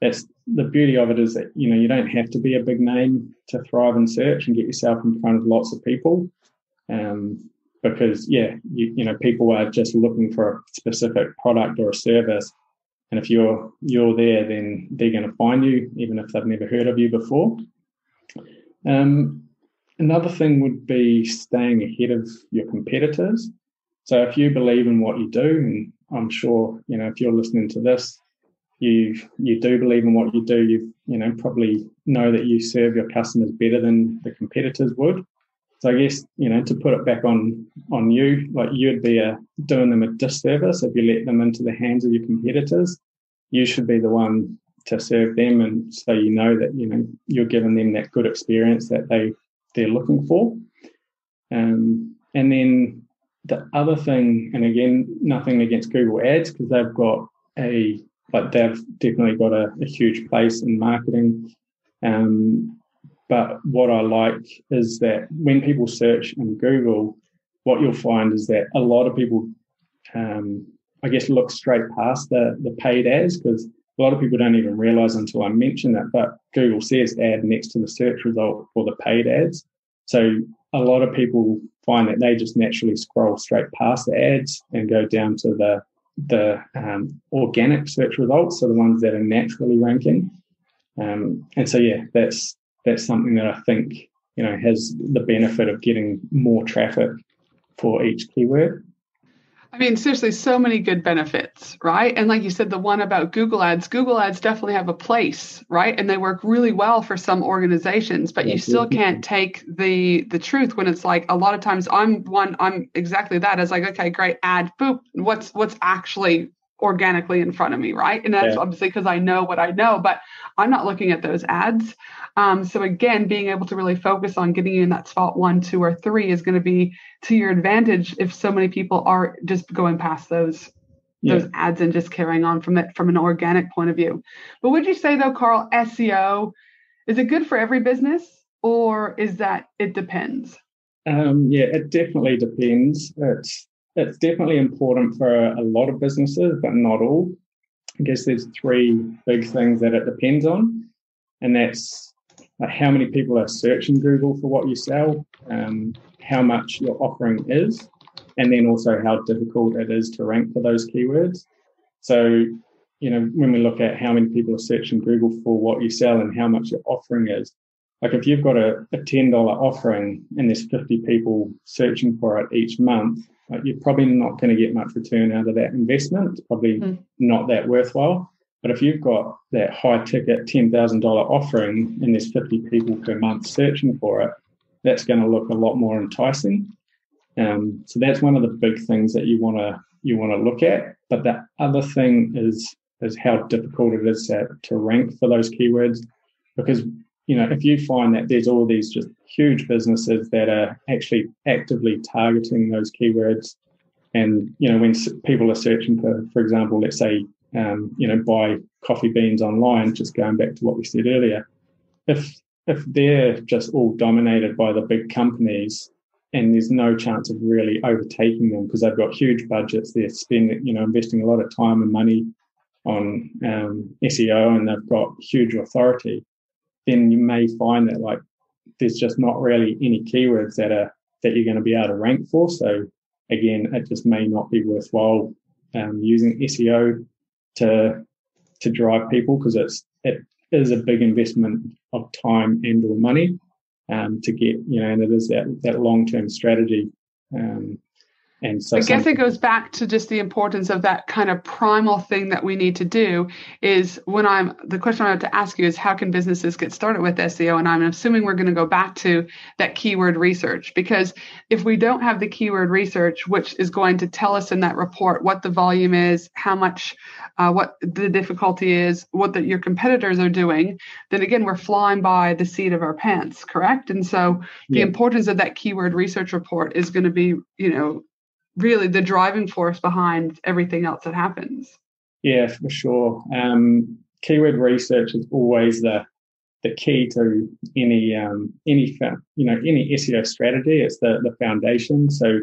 that's the beauty of it is that you know you don't have to be a big name to thrive in search and get yourself in front of lots of people. Um, because yeah, you, you know people are just looking for a specific product or a service, and if you're you're there, then they're going to find you even if they've never heard of you before. Um, another thing would be staying ahead of your competitors. So if you believe in what you do, and I'm sure you know if you're listening to this, you you do believe in what you do. You you know probably know that you serve your customers better than the competitors would. So I guess you know to put it back on on you, like you'd be a, doing them a disservice if you let them into the hands of your competitors. You should be the one to serve them, and so you know that you know you're giving them that good experience that they they're looking for. Um, and then the other thing, and again, nothing against Google Ads because they've got a, but they've definitely got a, a huge place in marketing. Um, but what I like is that when people search in Google, what you'll find is that a lot of people, um, I guess, look straight past the, the paid ads because a lot of people don't even realize until I mention that. But Google says ad next to the search result for the paid ads. So a lot of people find that they just naturally scroll straight past the ads and go down to the the um, organic search results, so the ones that are naturally ranking. Um, and so, yeah, that's that's something that I think you know has the benefit of getting more traffic for each keyword. I mean, seriously, so many good benefits, right? And like you said, the one about Google Ads, Google Ads definitely have a place, right? And they work really well for some organizations, but you still can't take the the truth when it's like a lot of times I'm one, I'm exactly that. It's like, okay, great ad, boop. What's what's actually organically in front of me, right? And that's yeah. obviously because I know what I know, but I'm not looking at those ads. Um, so again, being able to really focus on getting you in that spot one, two, or three is going to be to your advantage if so many people are just going past those yeah. those ads and just carrying on from it from an organic point of view. But would you say though, Carl, SEO is it good for every business, or is that it depends? Um, yeah, it definitely depends. It's it's definitely important for a lot of businesses, but not all. I guess there's three big things that it depends on. and that's like how many people are searching Google for what you sell, um, how much your offering is, and then also how difficult it is to rank for those keywords. So, you know, when we look at how many people are searching Google for what you sell and how much your offering is, like if you've got a, a $10 offering and there's 50 people searching for it each month, like you're probably not going to get much return out of that investment. It's probably mm. not that worthwhile. But if you've got that high ticket $10,000 offering and there's 50 people per month searching for it, that's going to look a lot more enticing. Um, so that's one of the big things that you want to you want to look at. But the other thing is is how difficult it is to, to rank for those keywords, because you know if you find that there's all these just huge businesses that are actually actively targeting those keywords, and you know when people are searching for, for example, let's say um, you know buy coffee beans online, just going back to what we said earlier, if if they're just all dominated by the big companies and there's no chance of really overtaking them because they've got huge budgets. They're spending, you know, investing a lot of time and money on um, SEO, and they've got huge authority. Then you may find that like there's just not really any keywords that are that you're going to be able to rank for. So again, it just may not be worthwhile um, using SEO to to drive people because it's it is a big investment of time and or money um, to get, you know, and it is that, that long term strategy. Um, and so I guess it goes back to just the importance of that kind of primal thing that we need to do is when I'm the question I have to ask you is how can businesses get started with SEO? And I'm assuming we're going to go back to that keyword research because if we don't have the keyword research, which is going to tell us in that report what the volume is, how much, uh, what the difficulty is, what the, your competitors are doing, then again, we're flying by the seat of our pants, correct? And so the yeah. importance of that keyword research report is going to be, you know, really the driving force behind everything else that happens. Yeah, for sure. Um, keyword research is always the the key to any um, any you know any SEO strategy. It's the the foundation. So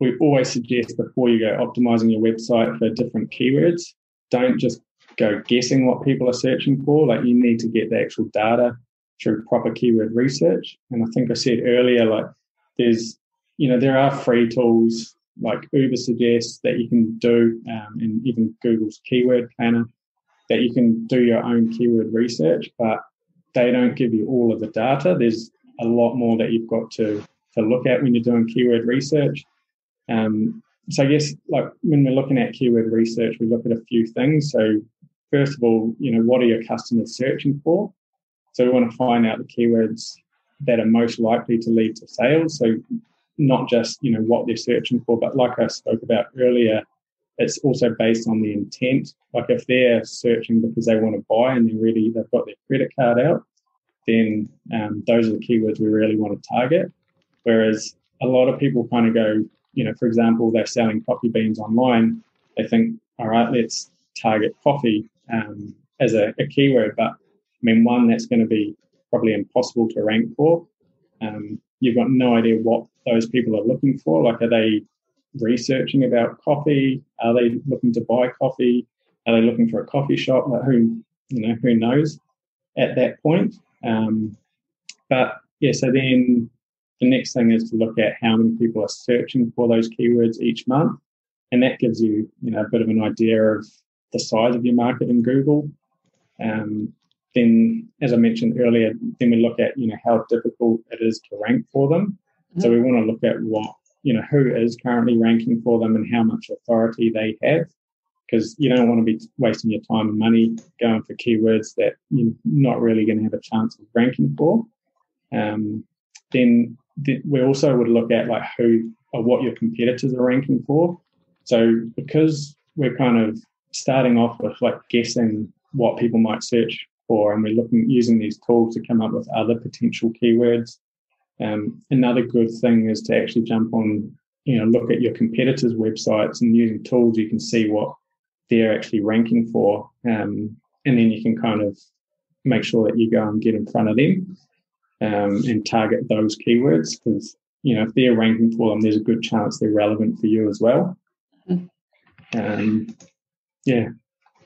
we always suggest before you go optimizing your website for different keywords, don't just go guessing what people are searching for. Like you need to get the actual data through proper keyword research. And I think I said earlier, like there's you know there are free tools like Ubersuggests that you can do, um, and even Google's keyword planner that you can do your own keyword research, but they don't give you all of the data. There's a lot more that you've got to to look at when you're doing keyword research. Um, so I guess like when we're looking at keyword research, we look at a few things. So first of all, you know, what are your customers searching for? So we want to find out the keywords that are most likely to lead to sales. So not just you know what they're searching for, but like I spoke about earlier, it's also based on the intent. Like if they're searching because they want to buy and they're ready, they've got their credit card out, then um, those are the keywords we really want to target. Whereas a lot of people kind of go, you know, for example, they're selling coffee beans online. They think, all right, let's target coffee um, as a, a, keyword, but I mean, one that's going to be probably impossible to rank for. Um, you've got no idea what those people are looking for. Like, are they researching about coffee? Are they looking to buy coffee? Are they looking for a coffee shop? Like who, you know, who knows at that point? Um, but yeah, so then the next thing is to look at how many people are searching for those keywords each month, and that gives you, you know, a bit of an idea of the size of your market in Google. Um, then, as I mentioned earlier, then we look at you know how difficult it is to rank for them. Mm-hmm. So we want to look at what you know who is currently ranking for them and how much authority they have, because you don't want to be wasting your time and money going for keywords that you're not really going to have a chance of ranking for. Um, then th- we also would look at like who or what your competitors are ranking for. So because we're kind of starting off with like guessing what people might search for, and we're looking using these tools to come up with other potential keywords. Um, another good thing is to actually jump on, you know, look at your competitors' websites and using tools you can see what they're actually ranking for, um, and then you can kind of make sure that you go and get in front of them um, and target those keywords because you know if they're ranking for them, there's a good chance they're relevant for you as well. Mm-hmm. Um, yeah.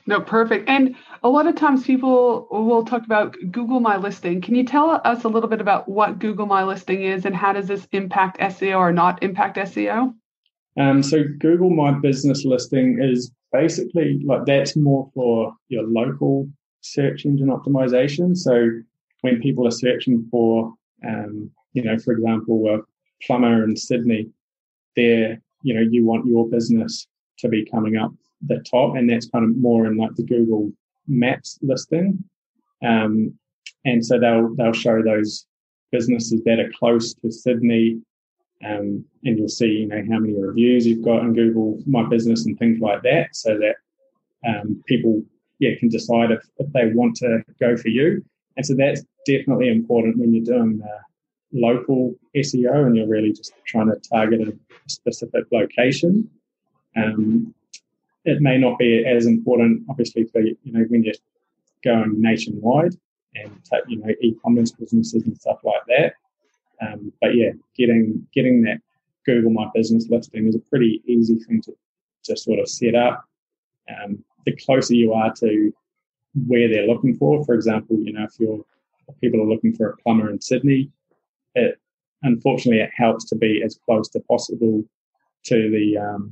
No, perfect. And a lot of times people will talk about Google My Listing. Can you tell us a little bit about what Google My Listing is and how does this impact SEO or not impact SEO? Um, so Google My Business Listing is basically like that's more for your local search engine optimization. So when people are searching for, um, you know, for example, a plumber in Sydney, there, you know, you want your business to be coming up the top, and that's kind of more in like the Google Maps listing. Um, and so they'll they'll show those businesses that are close to Sydney, um, and you'll see you know how many reviews you've got in Google My Business and things like that, so that um, people yeah can decide if, if they want to go for you. And so that's definitely important when you're doing uh, local SEO and you're really just trying to target a specific location. Um, it may not be as important, obviously, for you know when you're going nationwide and you know e-commerce businesses and stuff like that. Um, but yeah, getting getting that Google My Business listing is a pretty easy thing to to sort of set up. Um, the closer you are to where they're looking for, for example, you know if you're if people are looking for a plumber in Sydney, it unfortunately it helps to be as close to possible to the um,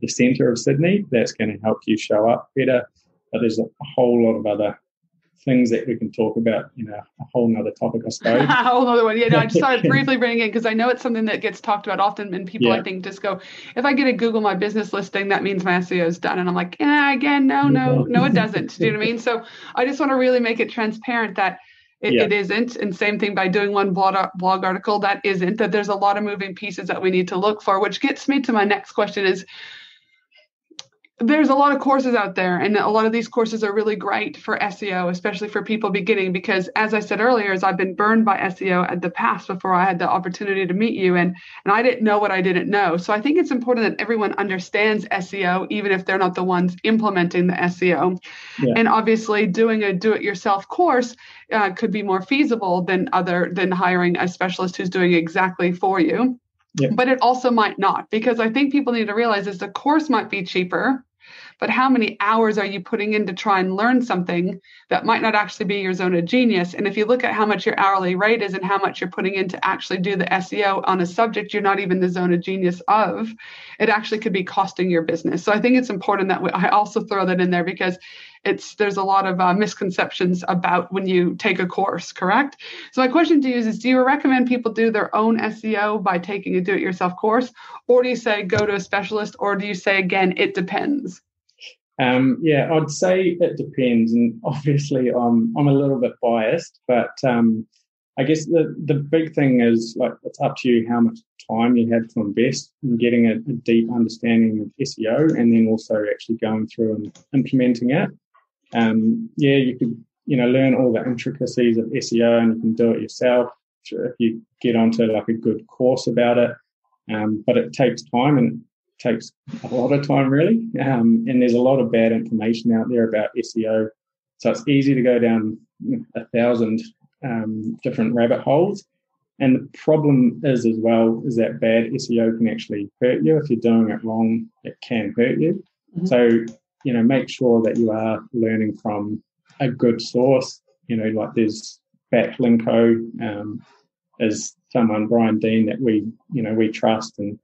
the centre of Sydney. That's going to help you show up better. But there's a whole lot of other things that we can talk about, you know, a whole nother topic, I suppose. a whole other one. Yeah, no, I just thought I'd briefly bring it because I know it's something that gets talked about often, and people yeah. I think just go, if I get a Google My Business listing, that means my SEO is done, and I'm like, yeah, again, no, no, no, it doesn't. Do you know what I mean? So I just want to really make it transparent that. It, yeah. it isn't and same thing by doing one blog, blog article that isn't that there's a lot of moving pieces that we need to look for which gets me to my next question is there's a lot of courses out there and a lot of these courses are really great for SEO especially for people beginning because as I said earlier as I've been burned by SEO at the past before I had the opportunity to meet you and and I didn't know what I didn't know. So I think it's important that everyone understands SEO even if they're not the ones implementing the SEO yeah. and obviously doing a do it yourself course uh, could be more feasible than other than hiring a specialist who's doing exactly for you but it also might not because I think people need to realize is the course might be cheaper, but how many hours are you putting in to try and learn something that might not actually be your zone of genius? And if you look at how much your hourly rate is and how much you're putting in to actually do the SEO on a subject you're not even the zone of genius of, it actually could be costing your business. So I think it's important that we, I also throw that in there because it's there's a lot of uh, misconceptions about when you take a course correct? So my question to you is, is do you recommend people do their own seo by taking a do-it-yourself course? Or do you say go to a specialist? Or do you say again it depends? Um, yeah, I'd say it depends, and obviously I'm I'm a little bit biased, but um, I guess the the big thing is like it's up to you how much time you have to invest in getting a, a deep understanding of SEO, and then also actually going through and implementing it um, yeah, you could you know learn all the intricacies of SEO and you can do it yourself if you get onto like a good course about it. Um, but it takes time and it takes a lot of time really. Um, and there's a lot of bad information out there about SEO, so it's easy to go down a thousand um, different rabbit holes. And the problem is as well is that bad SEO can actually hurt you if you're doing it wrong. It can hurt you. Mm-hmm. So you know, make sure that you are learning from a good source. You know, like there's Backlinko um, as someone Brian Dean that we you know we trust, and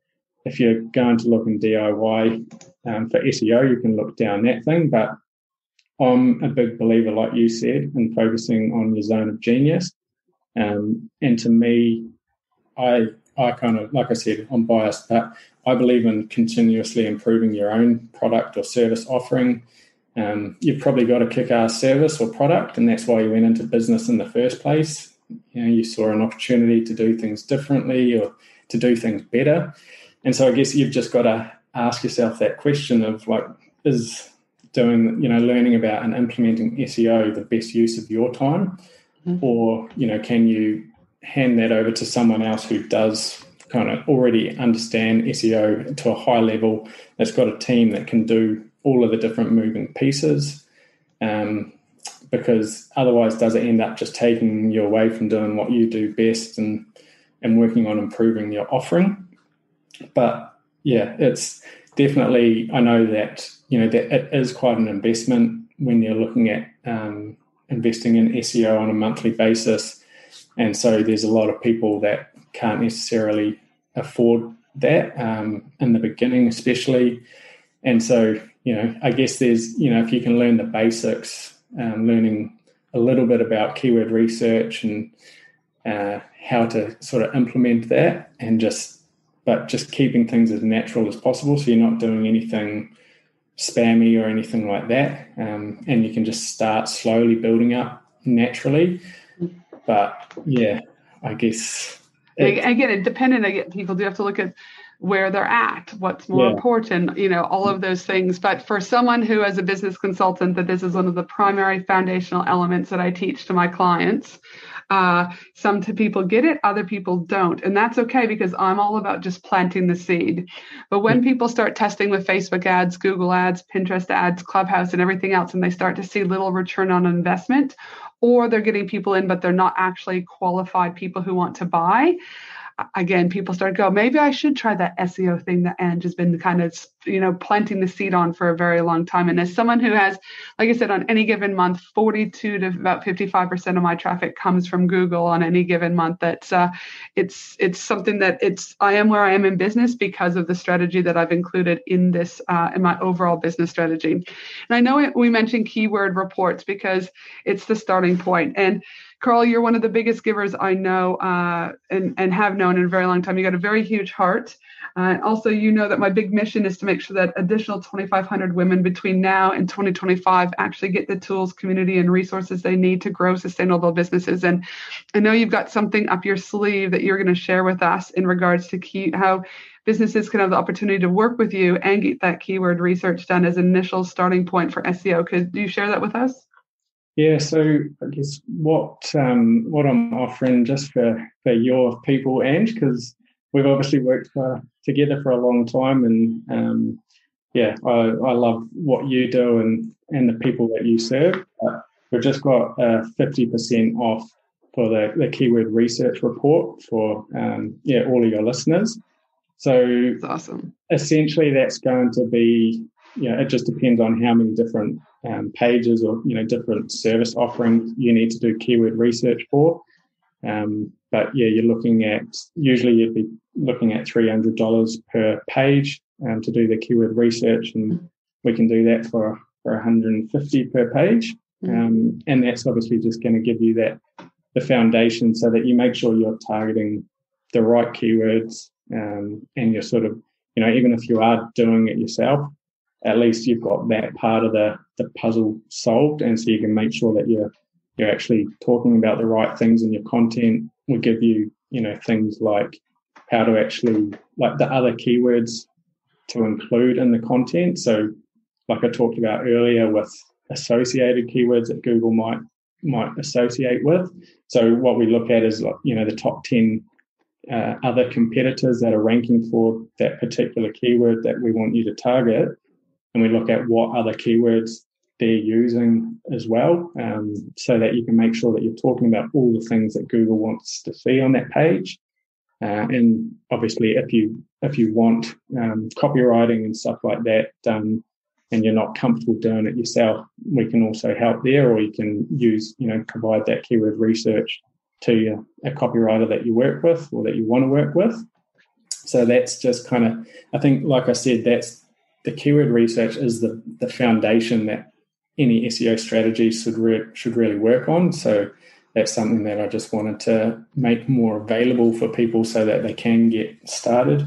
if you're going to look in DIY um, for SEO, you can look down that thing. But I'm a big believer, like you said, in focusing on your zone of genius. Um, and to me, I I kind of like I said, I'm biased, but I believe in continuously improving your own product or service offering. Um, you've probably got a kick-ass service or product, and that's why you went into business in the first place. You know, you saw an opportunity to do things differently or to do things better, and so I guess you've just got to ask yourself that question of like, is doing you know learning about and implementing SEO the best use of your time, mm-hmm. or you know, can you hand that over to someone else who does kind of already understand SEO to a high level, that's got a team that can do all of the different moving pieces. Um, because otherwise, does it end up just taking you away from doing what you do best and and working on improving your offering? But yeah, it's definitely, I know that you know that it is quite an investment when you're looking at um, investing in SEO on a monthly basis, and so there's a lot of people that can't necessarily afford that um, in the beginning, especially. And so, you know, I guess there's, you know, if you can learn the basics, um, learning a little bit about keyword research and uh, how to sort of implement that, and just, but just keeping things as natural as possible. So you're not doing anything spammy or anything like that, um, and you can just start slowly building up naturally. But yeah, I guess again, it dependent. Again, people do have to look at where they're at, what's more yeah. important, you know, all of those things. But for someone who, as a business consultant, that this is one of the primary foundational elements that I teach to my clients. Uh, some people get it, other people don't. And that's okay because I'm all about just planting the seed. But when people start testing with Facebook ads, Google ads, Pinterest ads, Clubhouse, and everything else, and they start to see little return on investment, or they're getting people in, but they're not actually qualified people who want to buy. Again, people start to go, maybe I should try that SEO thing that Ange has been kind of you know planting the seed on for a very long time. And as someone who has like i said on any given month 42 to about 55% of my traffic comes from google on any given month that's uh, it's it's something that it's i am where i am in business because of the strategy that i've included in this uh, in my overall business strategy. And i know we mentioned keyword reports because it's the starting point. And Carl, you're one of the biggest givers I know uh, and, and have known in a very long time. You got a very huge heart. Uh, also, you know that my big mission is to make sure that additional 2,500 women between now and 2025 actually get the tools, community, and resources they need to grow sustainable businesses. And I know you've got something up your sleeve that you're going to share with us in regards to key, how businesses can have the opportunity to work with you and get that keyword research done as an initial starting point for SEO. Could you share that with us? Yeah, so I guess what um, what I'm offering just for for your people, Ange, because we've obviously worked for, together for a long time, and um, yeah, I, I love what you do and and the people that you serve. But we've just got fifty percent off for the, the keyword research report for um, yeah all of your listeners. So that's awesome. Essentially, that's going to be you know it just depends on how many different um, pages or you know different service offerings you need to do keyword research for. Um, but yeah, you're looking at usually you'd be looking at three hundred dollars per page um, to do the keyword research, and we can do that for for 150 per page. Mm-hmm. Um, and that's obviously just going to give you that the foundation so that you make sure you're targeting the right keywords um, and you're sort of you know even if you are doing it yourself at least you've got that part of the, the puzzle solved and so you can make sure that you're you're actually talking about the right things in your content. We give you you know things like how to actually like the other keywords to include in the content. So like i talked about earlier with associated keywords that google might might associate with. So what we look at is you know the top 10 uh, other competitors that are ranking for that particular keyword that we want you to target and we look at what other keywords they're using as well, um, so that you can make sure that you're talking about all the things that Google wants to see on that page. Uh, and obviously, if you if you want um, copywriting and stuff like that done, and you're not comfortable doing it yourself, we can also help there, or you can use you know provide that keyword research to a copywriter that you work with or that you want to work with. So that's just kind of, I think, like I said, that's the keyword research is the, the foundation that any SEO strategy should re- should really work on. So that's something that I just wanted to make more available for people so that they can get started.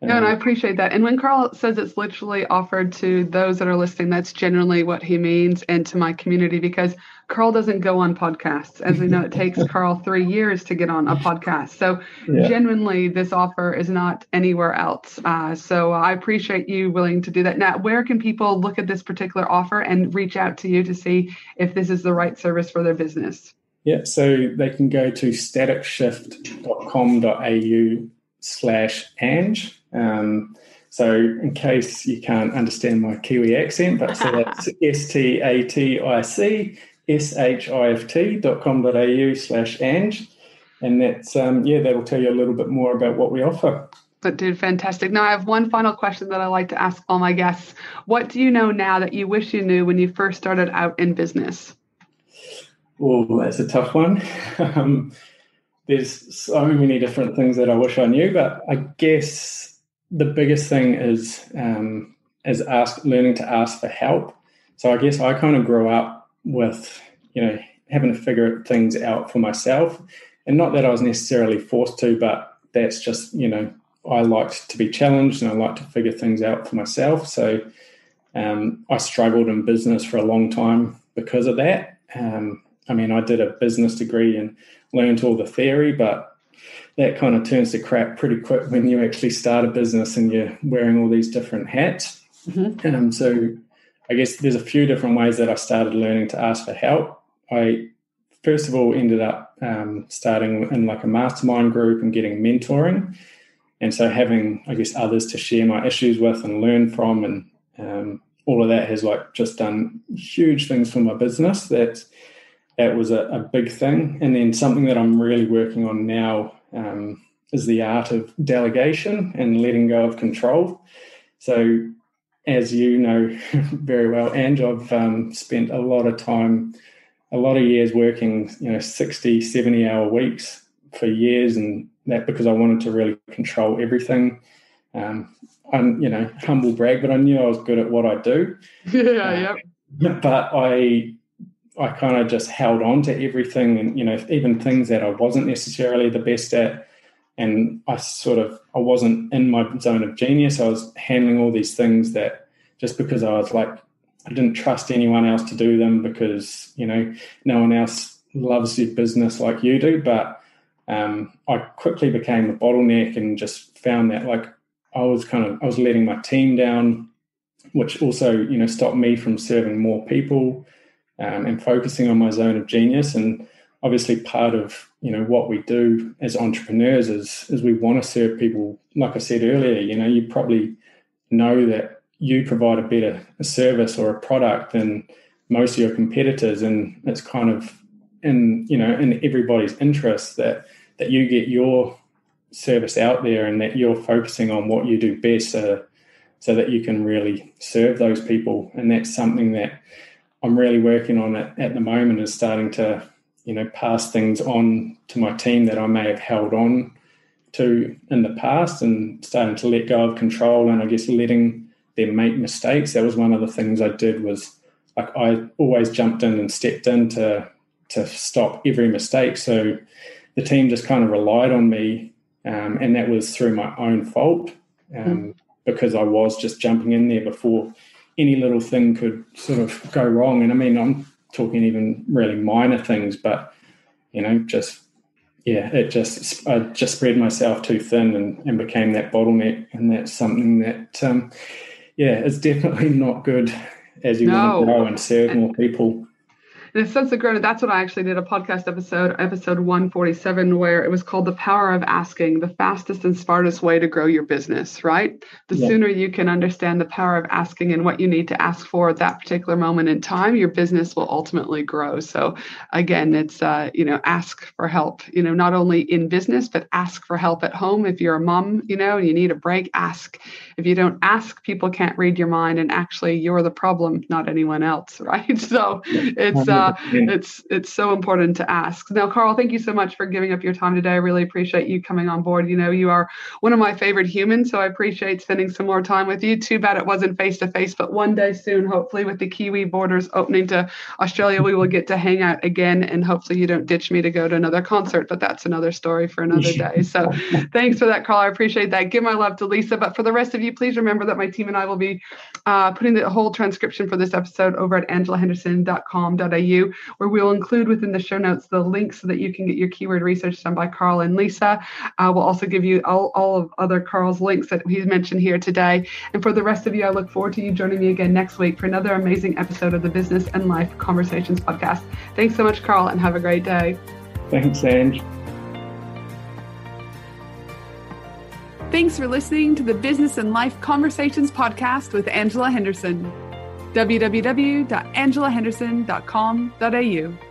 No, and I appreciate that. And when Carl says it's literally offered to those that are listening, that's generally what he means, and to my community, because Carl doesn't go on podcasts. As we know, it takes Carl three years to get on a podcast. So, yeah. genuinely, this offer is not anywhere else. Uh, so, I appreciate you willing to do that. Now, where can people look at this particular offer and reach out to you to see if this is the right service for their business? Yeah, so they can go to staticshift.com.au slash Ange. Um, so, in case you can't understand my Kiwi accent, but so that's S T A T I C shift.com.au slash Ange. And that's, um, yeah, that'll tell you a little bit more about what we offer. But dude, fantastic. Now I have one final question that I like to ask all my guests. What do you know now that you wish you knew when you first started out in business? Oh, that's a tough one. um, there's so many different things that I wish I knew, but I guess the biggest thing is um, is ask learning to ask for help. So I guess I kind of grew up with you know having to figure things out for myself, and not that I was necessarily forced to, but that's just you know I liked to be challenged and I like to figure things out for myself. So um, I struggled in business for a long time because of that. Um, I mean, I did a business degree and learned all the theory, but that kind of turns to crap pretty quick when you actually start a business and you're wearing all these different hats. Mm-hmm. Um, so I guess there's a few different ways that I started learning to ask for help. I first of all ended up um, starting in like a mastermind group and getting mentoring and so having i guess others to share my issues with and learn from and um, all of that has like just done huge things for my business that that was a, a big thing and then something that i'm really working on now um, is the art of delegation and letting go of control so as you know very well and i've um, spent a lot of time a lot of years working you know 60 70 hour weeks for years and that because I wanted to really control everything. Um, I'm, you know, humble brag, but I knew I was good at what I do. Yeah, uh, yeah. But I, I kind of just held on to everything, and you know, even things that I wasn't necessarily the best at, and I sort of I wasn't in my zone of genius. I was handling all these things that just because I was like I didn't trust anyone else to do them because you know no one else loves your business like you do, but um, I quickly became a bottleneck and just found that like I was kind of I was letting my team down, which also you know stopped me from serving more people um, and focusing on my zone of genius. And obviously, part of you know what we do as entrepreneurs is is we want to serve people. Like I said earlier, you know, you probably know that you provide a better service or a product than most of your competitors, and it's kind of in you know in everybody's interest that that you get your service out there and that you're focusing on what you do best uh, so that you can really serve those people and that's something that i'm really working on it at the moment is starting to you know pass things on to my team that i may have held on to in the past and starting to let go of control and i guess letting them make mistakes that was one of the things i did was like i always jumped in and stepped in to to stop every mistake so the team just kind of relied on me, um, and that was through my own fault um, mm. because I was just jumping in there before any little thing could sort of go wrong. And I mean, I'm talking even really minor things, but you know, just yeah, it just I just spread myself too thin and, and became that bottleneck, and that's something that um, yeah, it's definitely not good as you no. want to grow and serve more people in a sense of growing, that's what I actually did a podcast episode, episode 147, where it was called The Power of Asking, the fastest and smartest way to grow your business, right? The yeah. sooner you can understand the power of asking and what you need to ask for at that particular moment in time, your business will ultimately grow. So again, it's uh, you know, ask for help, you know, not only in business, but ask for help at home. If you're a mom, you know, and you need a break, ask. If you don't ask, people can't read your mind and actually you're the problem, not anyone else, right? So it's uh uh, it's it's so important to ask. Now, Carl, thank you so much for giving up your time today. I really appreciate you coming on board. You know, you are one of my favorite humans, so I appreciate spending some more time with you. Too bad it wasn't face to face, but one day soon, hopefully, with the Kiwi borders opening to Australia, we will get to hang out again, and hopefully, you don't ditch me to go to another concert. But that's another story for another day. So, thanks for that, Carl. I appreciate that. Give my love to Lisa. But for the rest of you, please remember that my team and I will be uh, putting the whole transcription for this episode over at angelahenderson.com.au where we'll include within the show notes the link so that you can get your keyword research done by Carl and Lisa. Uh, we'll also give you all, all of other Carl's links that he's mentioned here today. And for the rest of you, I look forward to you joining me again next week for another amazing episode of the Business and Life Conversations podcast. Thanks so much, Carl, and have a great day. Thanks, Ange. Thanks for listening to the Business and Life Conversations podcast with Angela Henderson www.angelahenderson.com.au.